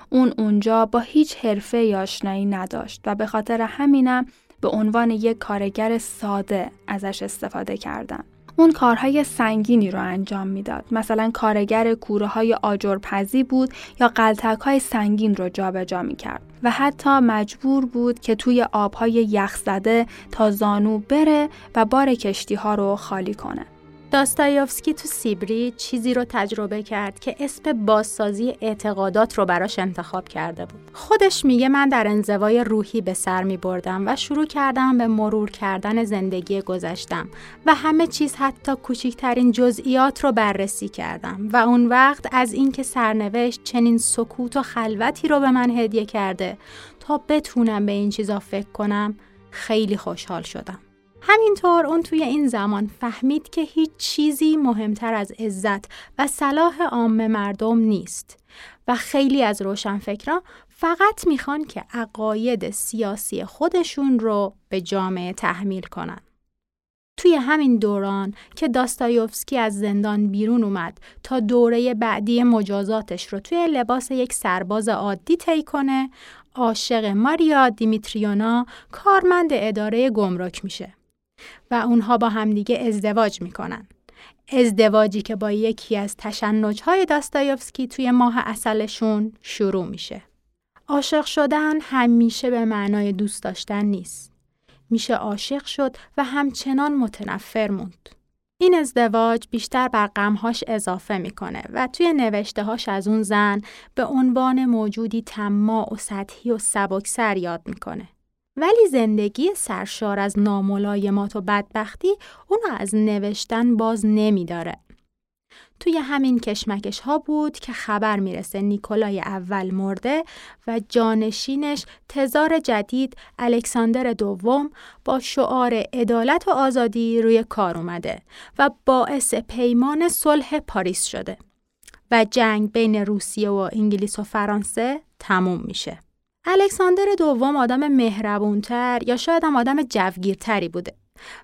اون اونجا با هیچ حرفه آشنایی نداشت و به خاطر همینم به عنوان یک کارگر ساده ازش استفاده کردن. اون کارهای سنگینی رو انجام می‌داد. مثلا کارگر کوره های آجرپزی بود یا قلتک های سنگین رو جابجا می کرد و حتی مجبور بود که توی آبهای یخ زده تا زانو بره و بار کشتی ها رو خالی کنه. داستایوفسکی تو سیبری چیزی رو تجربه کرد که اسم بازسازی اعتقادات رو براش انتخاب کرده بود. خودش میگه من در انزوای روحی به سر می بردم و شروع کردم به مرور کردن زندگی گذشتم و همه چیز حتی کوچکترین جزئیات رو بررسی کردم و اون وقت از اینکه سرنوشت چنین سکوت و خلوتی رو به من هدیه کرده تا بتونم به این چیزا فکر کنم خیلی خوشحال شدم. همینطور اون توی این زمان فهمید که هیچ چیزی مهمتر از عزت و صلاح عام مردم نیست و خیلی از روشنفکران فقط می‌خوان که عقاید سیاسی خودشون رو به جامعه تحمیل کنن. توی همین دوران که داستایوفسکی از زندان بیرون اومد تا دوره بعدی مجازاتش رو توی لباس یک سرباز عادی طی کنه، عاشق ماریا دیمیتریونا کارمند اداره گمرک میشه. و اونها با همدیگه ازدواج می‌کنن. ازدواجی که با یکی از تشنجهای داستایوفسکی توی ماه اصلشون شروع میشه. عاشق شدن همیشه به معنای دوست داشتن نیست. میشه عاشق شد و همچنان متنفر موند. این ازدواج بیشتر بر غمهاش اضافه می‌کنه و توی نوشته هاش از اون زن به عنوان موجودی تماع و سطحی و سبکسر یاد می‌کنه. ولی زندگی سرشار از ناملایمات و بدبختی اونو از نوشتن باز نمیداره. توی همین کشمکش ها بود که خبر می‌رسه نیکولای اول مرده و جانشینش تزار جدید الکساندر دوم با شعار عدالت و آزادی روی کار اومده و باعث پیمان صلح پاریس شده و جنگ بین روسیه و انگلیس و فرانسه تموم میشه. الکساندر دوم آدم مهربونتر یا شاید هم آدم جوگیرتری بوده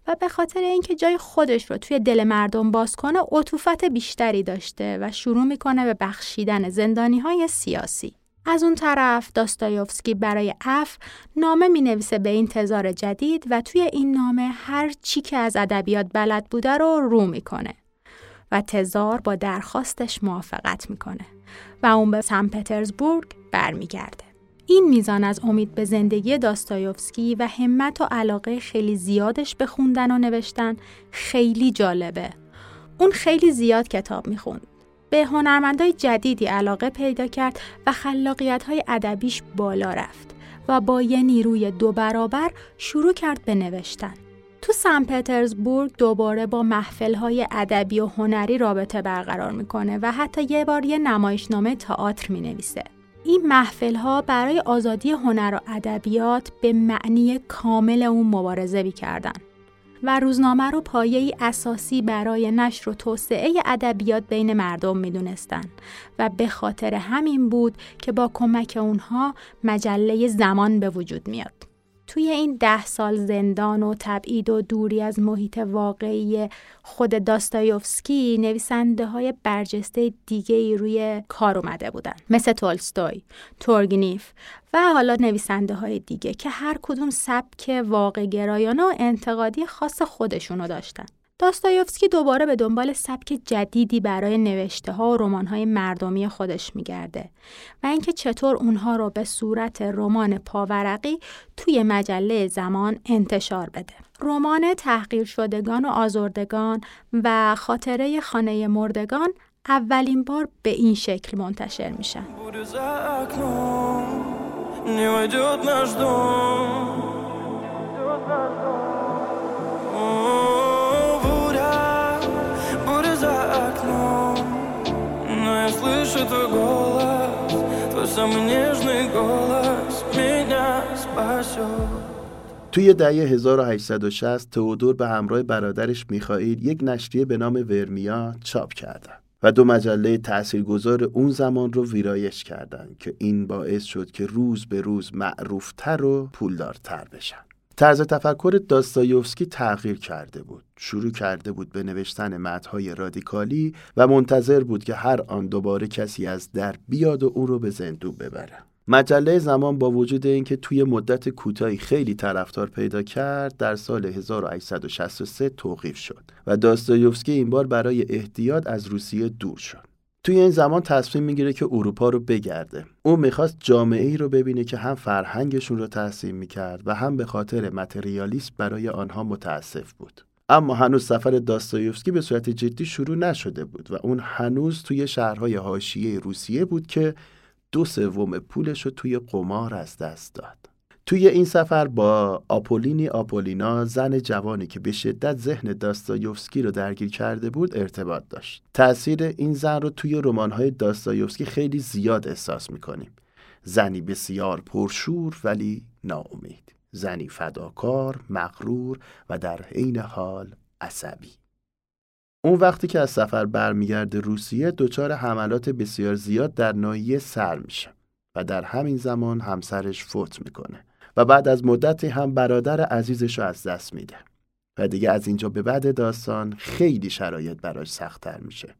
و به خاطر اینکه جای خودش رو توی دل مردم باز کنه عطوفت بیشتری داشته و شروع می‌کنه به بخشیدن زندانی های سیاسی. از اون طرف داستایوفسکی برای اف نامه می نویسه به این تزار جدید و توی این نامه هر چی که از ادبیات بلد بوده رو رو می‌کنه و تزار با درخواستش موافقت می‌کنه و اون به سن پترزبورگ برمیگرده. این میزان از امید به زندگی داستایوفسکی و همت و علاقه خیلی زیادش به خوندن و نوشتن خیلی جالبه. اون خیلی زیاد کتاب می‌خوند. به هنرمندای جدیدی علاقه پیدا کرد و خلاقیت های ادبیش بالا رفت و با یه نیروی دو برابر شروع کرد به نوشتن. تو سن پترزبورگ دوباره با محفل های ادبی و هنری رابطه برقرار می‌کنه و حتی یه بار یه نمایشنامه تئاتر می نویسه. این محفل ها برای آزادی هنر و ادبیات به معنی کامل اون مبارزه می کردن. و روزنامه رو پایه اساسی برای نشر و توسعه ادبیات بین مردم می‌دونستن و به خاطر همین بود که با کمک اونها مجله زمان به وجود میاد. توی این ده سال زندان و تبعید و دوری از محیط واقعی خود داستایوفسکی نویسنده های برجسته دیگه ای روی کار اومده بودن مثل تولستوی، تورگنیف و حالا نویسنده های دیگه که هر کدوم سبک واقع گرایانه و انتقادی خاص خودشونو داشتن. داستایوفسکی دوباره به دنبال سبک جدیدی برای نوشته ها و رمان های مردمی خودش میگرده و اینکه چطور اونها رو به صورت رمان پاورقی توی مجله زمان انتشار بده. رمان تحقیر شدگان و آزردگان و خاطره خانه مردگان اولین بار به این شکل منتشر میشن. слышу твой голос, твой самый нежный голос меня спасет. توی دهه 1860 تئودور به همراه برادرش میخائیل یک نشریه به نام ورمیا چاپ کردند و دو مجله تاثیرگذار اون زمان رو ویرایش کردند که این باعث شد که روز به روز معروفتر و پولدارتر بشن. طرز تفکر داستایوفسکی تغییر کرده بود. شروع کرده بود به نوشتن متنهای رادیکالی و منتظر بود که هر آن دوباره کسی از در بیاد و او رو به زندون ببره. مجله زمان با وجود اینکه توی مدت کوتاهی خیلی طرفدار پیدا کرد در سال 1863 توقیف شد و داستایوفسکی این بار برای احتیاط از روسیه دور شد. توی این زمان تصمیم می‌گیره که اروپا رو بگرده او می‌خواست جامعه ای رو ببینه که هم فرهنگشون رو تحسین می‌کرد و هم به خاطر متریالیسم برای آنها متاسف بود اما هنوز سفر داستایوفسکی به صورت جدی شروع نشده بود و اون هنوز توی شهرهای حاشیه روسیه بود که دو سوم پولش رو توی قمار از دست داد. توی این سفر با آپولینی آپولینا زن جوانی که به شدت ذهن داستایوفسکی رو درگیر کرده بود ارتباط داشت. تأثیر این زن رو توی رمان‌های داستایوفسکی خیلی زیاد احساس می‌کنیم. زنی بسیار پرشور ولی ناامید. زنی فداکار، مغرور و در عین حال عصبی. اون وقتی که از سفر برمیگرده روسیه دچار حملات بسیار زیاد در ناحیه سر میشه و در همین زمان همسرش فوت می‌کنه و بعد از مدتی هم برادر عزیزش رو از دست میده و دیگه از اینجا به بعد داستان خیلی شرایط براش سختتر میشه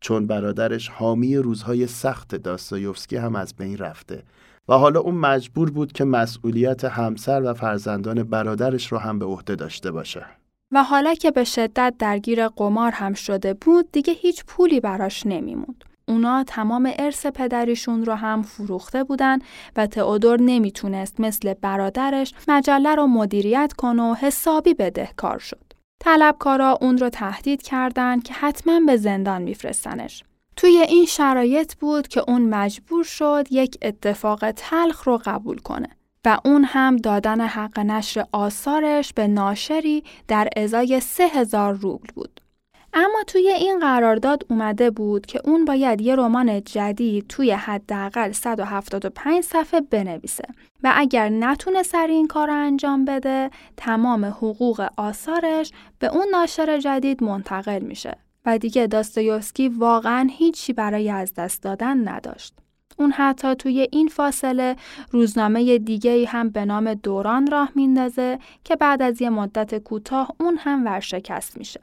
چون برادرش حامی روزهای سخت داستایوفسکی هم از بین رفته و حالا اون مجبور بود که مسئولیت همسر و فرزندان برادرش رو هم به عهده داشته باشه. و حالا که به شدت درگیر قمار هم شده بود دیگه هیچ پولی براش نمیموند. اونا تمام ارث پدریشون رو هم فروخته بودن و تئودور نمی‌تونست مثل برادرش مجله رو مدیریت کنه و حسابی بدهکار شد. طلبکارا اون رو تهدید کردند که حتما به زندان میفرستنش. توی این شرایط بود که اون مجبور شد یک اتفاق تلخ رو قبول کنه و اون هم دادن حق نشر آثارش به ناشری در ازای سه هزار روبل بود. اما توی این قرارداد اومده بود که اون باید یه رمان جدید توی حداقل 175 صفحه بنویسه و اگر نتونه سر این کار رو انجام بده تمام حقوق آثارش به اون ناشر جدید منتقل میشه و دیگه داستایوفسکی واقعا هیچی برای از دست دادن نداشت. اون حتی توی این فاصله روزنامه دیگه هم به نام دوران راه میندازه که بعد از یه مدت کوتاه اون هم ورشکست میشه.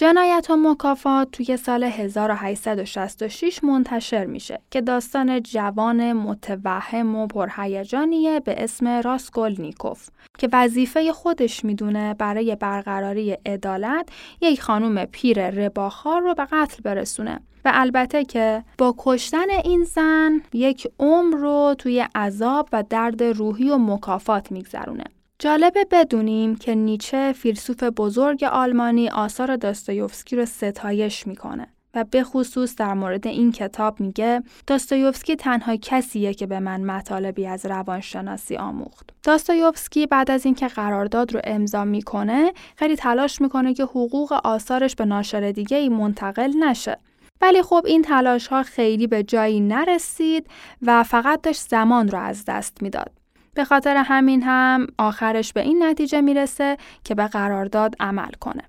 جنایت و مکافات توی سال 1866 منتشر میشه که داستان جوان متوهم و پرهیجانیه به اسم راسکول نیکوف که وظیفه خودش می‌دونه برای برقراری عدالت یک خانم پیر رباخار رو به قتل برسونه و البته که با کشتن این زن یک عمر رو توی عذاب و درد روحی و مکافات میگذرونه. جالبه بدونیم که نیچه فیلسوف بزرگ آلمانی آثار داستایوفسکی رو ستایش می‌کنه و به خصوص در مورد این کتاب میگه داستایوفسکی تنها کسیه که به من مطالبی از روانشناسی آموخت. داستایوفسکی بعد از اینکه قرارداد رو امضا می‌کنه خیلی تلاش می‌کنه که حقوق آثارش به ناشر دیگه ای منتقل نشه. ولی خب این تلاش ها خیلی به جایی نرسید و فقط داشت زمان رو از دست می‌داد. به خاطر همین هم آخرش به این نتیجه می‌رسه که به قرارداد عمل کنه.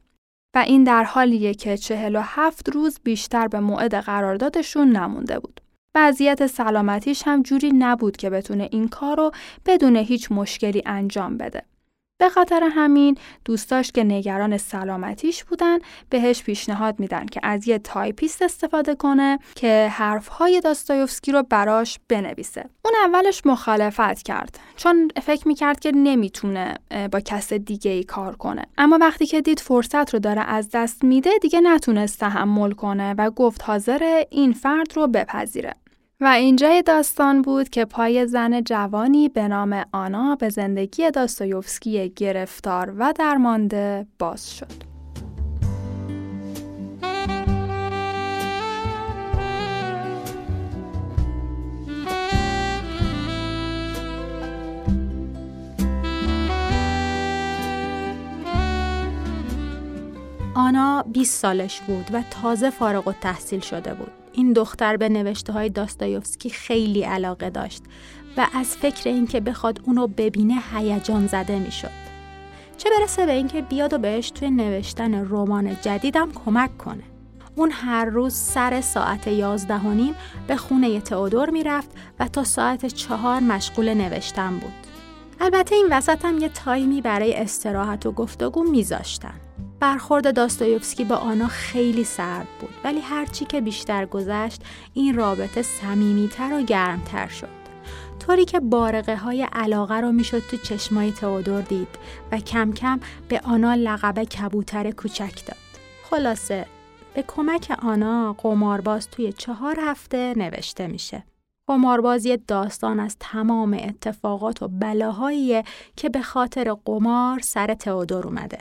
و این در حالیه که 47 روز بیشتر به موعد قراردادشون نمونده بود. وضعیت سلامتیش هم جوری نبود که بتونه این کار رو بدون هیچ مشکلی انجام بده. به خاطر همین دوستاش که نگران سلامتیش بودن بهش پیشنهاد میدن که از یه تایپیست استفاده کنه که حرفهای داستایوفسکی رو براش بنویسه. اون اولش مخالفت کرد چون فکر می‌کرد که نمی‌تونه با کس دیگه ای کار کنه. اما وقتی که دید فرصت رو داره از دست میده دیگه نتونست تحمل کنه و گفت حاضره این فرد رو بپذیره. و اینجای داستان بود که پای زن جوانی به نام آنا به زندگی داستایوفسکی گرفتار و درمانده باز شد. آنا 20 سالش بود و تازه فارغ و تحصیل شده بود. این دختر به نوشته های داستایوفسکی خیلی علاقه داشت و از فکر اینکه بخواد اونو ببینه هیجان زده می‌شد. چه برسه به اینکه بیاد و بهش توی نوشتن رمان جدیدم کمک کنه. اون هر روز سر ساعت یازده و نیم به خونه تئودور می‌رفت و تا ساعت چهار مشغول نوشتن بود. البته این وسط هم یه تایمی برای استراحت و گفتگو میذاشتن. برخورد داستایوفسکی با آنا خیلی سرد بود ولی هرچی که بیشتر گذشت این رابطه صمیمیتر و گرمتر شد. طوری که بارقه های علاقه رو می‌شد تو چشمای تئودور دید و کم کم به آنا لقب کبوتر کوچک داد. خلاصه به کمک آنا قمارباز توی چهار هفته نوشته میشه. قماربازی داستان از تمام اتفاقات و بلاهایی که به خاطر قمار سر تئودور اومده.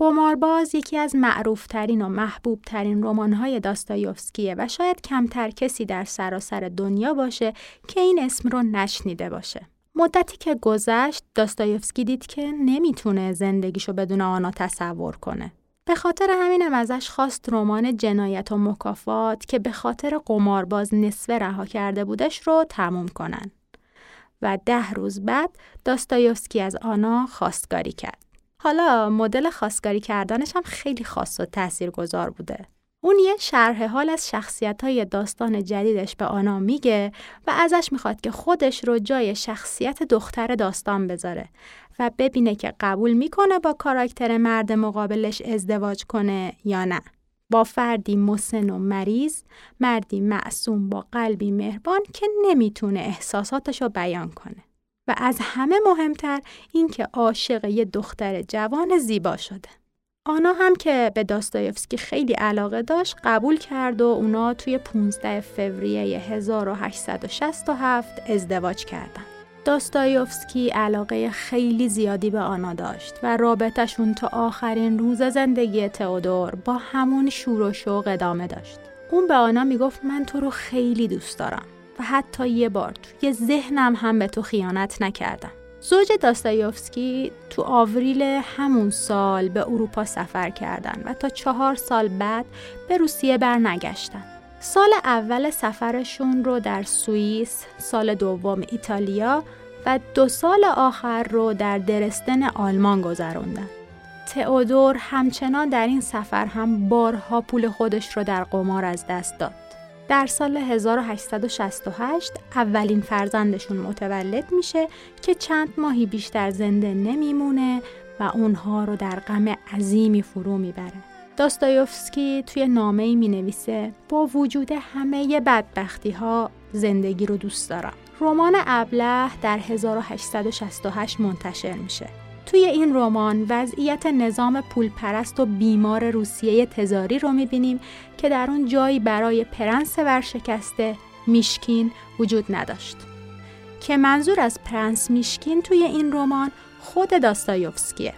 قمارباز یکی از معروفترین و محبوبترین رمان‌های داستایوفسکیه و شاید کمتر کسی در سراسر دنیا باشه که این اسم رو نشنیده باشه. مدتی که گذشت داستایوفسکی دید که نمی‌تونه زندگیشو بدون آنا تصور کنه. به خاطر همینم ازش خواست رمان جنایت و مکافات که به خاطر قمارباز نصفه رها کرده بودش رو تموم کنن. و ده روز بعد داستایوفسکی از آنا خواستگاری کرد. حالا مدل خواستگاری کردنش هم خیلی خاص و تاثیرگذار بوده. اون یه شرح حال از شخصیت های داستان جدیدش به آنا میگه و ازش می‌خواد که خودش رو جای شخصیت دختر داستان بذاره و ببینه که قبول می‌کنه با کاراکتر مرد مقابلش ازدواج کنه یا نه. با فردی مسن و مریض، مردی معصوم با قلبی مهربان که نمی‌تونه احساساتش رو بیان کنه. و از همه مهمتر اینکه عاشق یه دختر جوان زیبا شده. آنا هم که به داستایفسکی خیلی علاقه داشت قبول کرد و اونا توی 15 فوریه 1867 ازدواج کردن. داستایوفسکی علاقه خیلی زیادی به آنا داشت و رابطشون تا آخرین روز زندگی تئودور با همون شور و شوق ادامه داشت. اون به آنا می‌گفت من تو رو خیلی دوست دارم و حتی یه بار توی ذهنم هم به تو خیانت نکردم. زوج داستایوفسکی تو آوریل همون سال به اروپا سفر کردن و تا چهار سال بعد به روسیه برنگشتن. سال اول سفرشون رو در سوئیس، سال دوم ایتالیا و دو سال آخر رو در درستن آلمان گذروندن. تئودور همچنان در این سفر هم بارها پول خودش رو در قمار از دست داد. در سال 1868 اولین فرزندشون متولد میشه که چند ماهی بیشتر زنده نمیمونه و اونها رو در غم عظیمی فرو می‌بره. داستایوفسکی توی نامه ای می نویسه با وجود همه بدبختی ها زندگی رو دوست دارم. رمان ابله در 1868 منتشر میشه. توی این رمان وضعیت نظام پولپرست و بیمار روسیه تزاری رو می‌بینیم که در اون جایی برای پرنس ورشکسته میشکین وجود نداشت. که منظور از پرنس میشکین توی این رمان خود داستایوفسکیه.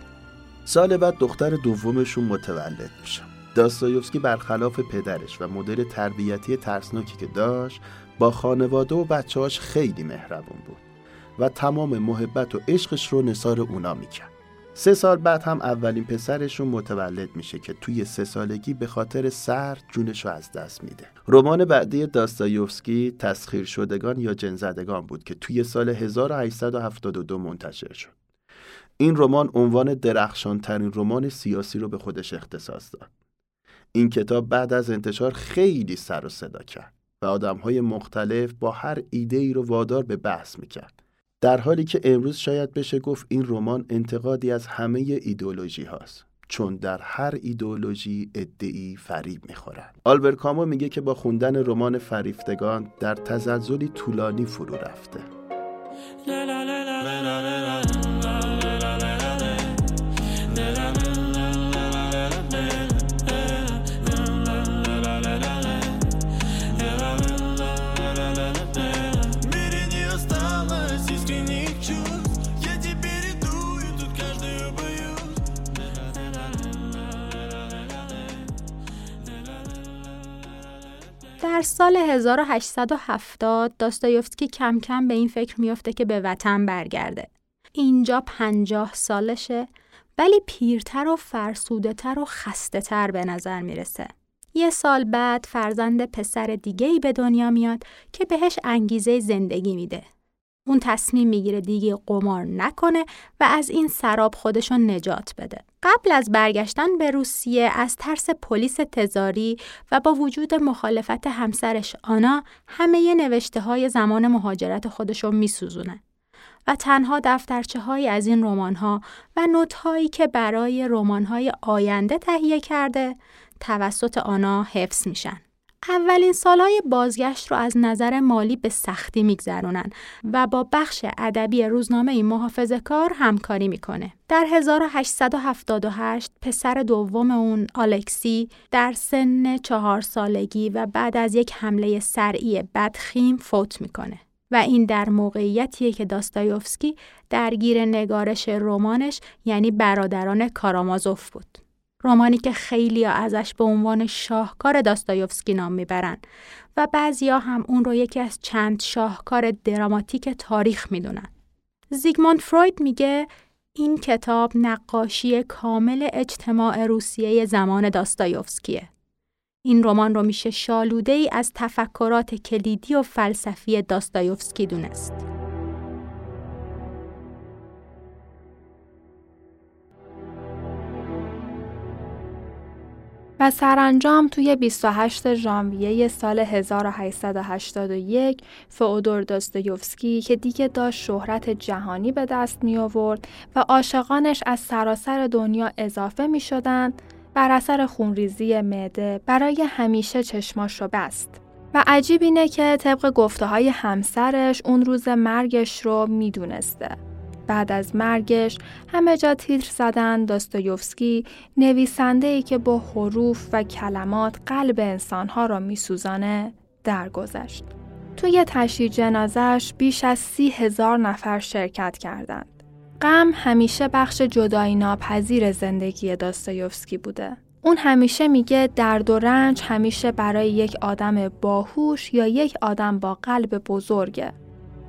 سال بعد دختر دومشون متولد میشه. داستایوفسکی برخلاف پدرش و مدل تربیتی ترسناکی که داشت با خانواده و بچه‌هاش خیلی مهربون بود. و تمام محبت و عشقش رو نصار اونا می‌کرد. سه سال بعد هم اولین پسرشون متولد میشه که توی سه سالگی به خاطر سر جونش رو از دست میده. رمان بعدی داستایوفسکی تسخیر شدگان یا جنزدگان بود که توی سال 1872 منتشر شد. این رمان عنوان درخشان ترین رمان سیاسی رو به خودش اختصاص داد. این کتاب بعد از انتشار خیلی سر و صدا کرد و آدم های مختلف با هر ایده ای رو وادار به بحث می‌کرد. در حالی که امروز شاید بشه گفت این رمان انتقادی از همه ایدولوژی هاست چون در هر ایدولوژی ادعی فریب می‌خورن آلبر کامو میگه که با خوندن رمان فریفتگان در تزلزلی طولانی فرو رفته در سال 1870 داستایوفسکی کم کم به این فکر میافته که به وطن برگرده. اینجا پنجاه سالشه ولی پیرتر و فرسوده تر و خسته تر به نظر می‌رسه. یه سال بعد فرزند پسر دیگه ای به دنیا میاد که بهش انگیزه زندگی میده. اون تصمیم می‌گیره دیگه قمار نکنه و از این سراب خودشون نجات بده. قبل از برگشتن به روسیه از ترس پلیس تزاری و با وجود مخالفت همسرش آنا همه نوشته های زمان مهاجرت خودشو میسوزونه. و تنها دفترچه های از این رمان ها و نوت هایی که برای رمان های آینده تهیه کرده توسط آنا حفظ میشن. اولین سالهای بازگشت رو از نظر مالی به سختی میگذرونن و با بخش ادبی روزنامه محافظه کار همکاری می‌کنه. در 1878 پسر دوم اون آلکسی در سن چهار سالگی و بعد از یک حمله سرعی بدخیم فوت می‌کنه. و این در موقعیتیه که داستایوفسکی درگیر نگارش رمانش یعنی برادران کارامازوف بود. رمانی که خیلی ازش به عنوان شاهکار داستایوفسکی نام می‌برن و بعضیا هم اون رو یکی از چند شاهکار دراماتیک تاریخ می‌دونن. زیگموند فروید میگه این کتاب نقاشی کامل اجتماع روسیه زمان داستایوفسکیه. این رمان رو میشه شالوده ای از تفکرات کلیدی و فلسفی داستایوفسکی دونست. و سرانجام توی 28 ژانویه سال 1881 فئودور داستایوفسکی که دیگه داشت شهرت جهانی به دست می آورد و عاشقانش از سراسر دنیا اضافه می شدن بر اثر خونریزی معده برای همیشه چشماش رو بست. و عجیب اینه که طبق گفته های همسرش اون روز مرگش رو می‌دونسته. بعد از مرگش همه جا تیتر زدن داستایوفسکی نویسنده ای که با حروف و کلمات قلب انسانها را میسوزانه درگذشت. توی تشییع جنازش بیش از سی هزار نفر شرکت کردند. غم همیشه بخش جدایی ناپذیر زندگی داستایوفسکی بوده. اون همیشه میگه درد و رنج همیشه برای یک آدم باهوش یا یک آدم با قلب بزرگه.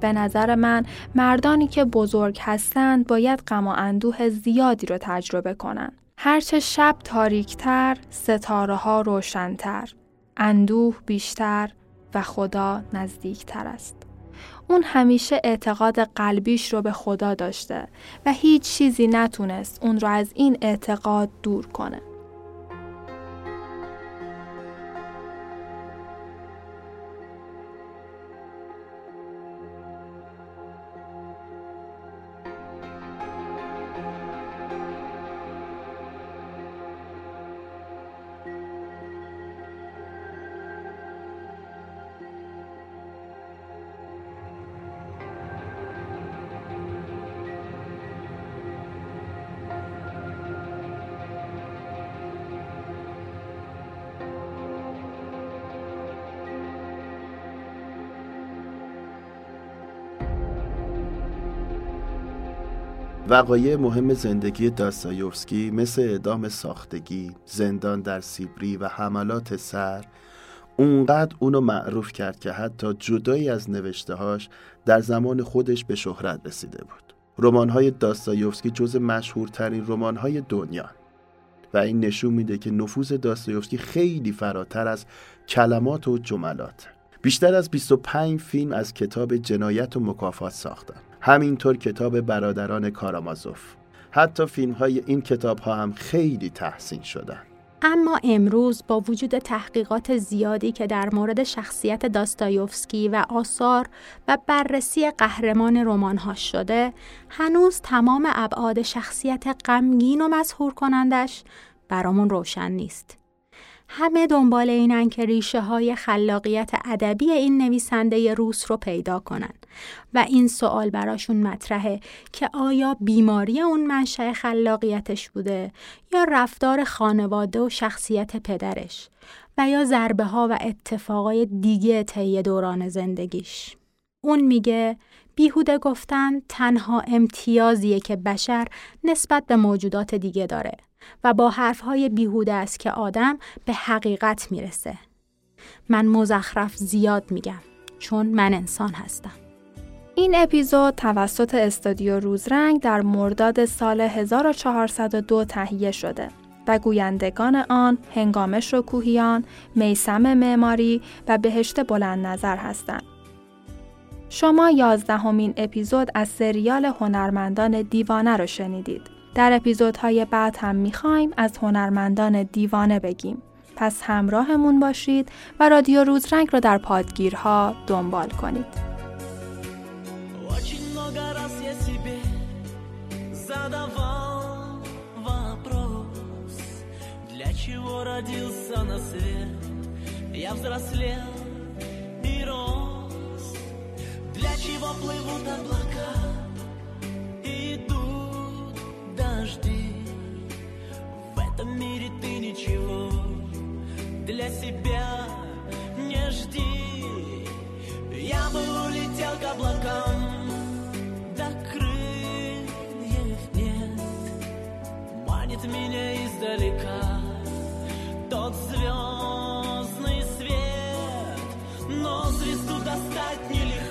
به نظر من مردانی که بزرگ هستند باید غم و اندوه زیادی رو تجربه کنند. هرچه شب تاریکتر، ستاره ها روشنتر، اندوه بیشتر و خدا نزدیکتر است. اون همیشه اعتقاد قلبیش رو به خدا داشته و هیچ چیزی نتونست اون رو از این اعتقاد دور کنه. وقایع مهم زندگی داستایوفسکی مثل اعدام ساختگی، زندان در سیبری و حملات سر اونقدر اونو معروف کرد که حتی جدایی از نوشتههاش در زمان خودش به شهرت رسیده بود. رمان‌های داستایوفسکی جز مشهورترین رمان‌های دنیا و این نشون میده که نفوذ داستایوفسکی خیلی فراتر از کلمات و جملات. بیشتر از 25 فیلم از کتاب جنایت و مکافات ساختن. همینطور کتاب برادران کارامازوف حتی فیلم های این کتاب ها هم خیلی تحسین شدن اما امروز با وجود تحقیقات زیادی که در مورد شخصیت داستایوفسکی و آثار و بررسی قهرمان رمان‌ها شده، هنوز تمام ابعاد شخصیت غمگین و مسهور کنندش برامون روشن نیست. همه دنبال اینن که ریشه های خلاقیت ادبی این نویسنده روس رو پیدا کنن. و این سوال براشون مطرحه که آیا بیماری اون منشأ خلاقیتش بوده یا رفتار خانواده و شخصیت پدرش و یا ضربه ها و اتفاقای دیگه طی دوران زندگیش. اون میگه بیهوده گفتن تنها امتیازیه که بشر نسبت به موجودات دیگه داره. و با حرفهای بیهوده است که آدم به حقیقت می‌رسه. من مزخرف زیاد میگم چون من انسان هستم. این اپیزود توسط استودیو روزرنگ در مرداد سال 1402 تهیه شده و گویندگان آن هنگامش کوهیان، میسم معماری و بهشت بلند نظر هستند. شما یازدهمین اپیزود از سریال هنرمندان دیوانه رو شنیدید. در اپیزودهای بعد هم میخوایم از هنرمندان دیوانه بگیم. پس همراهمون باشید و رادیو روزرنگ رو در پادگیرها دنبال کنید. Для чего плывут облака? подожди В этом мире ты ничего для себя не жди. Я бы улетел к облакам До крыльев нет. Манит меня издалека Тот звездный свет Но звезду достать нелегко.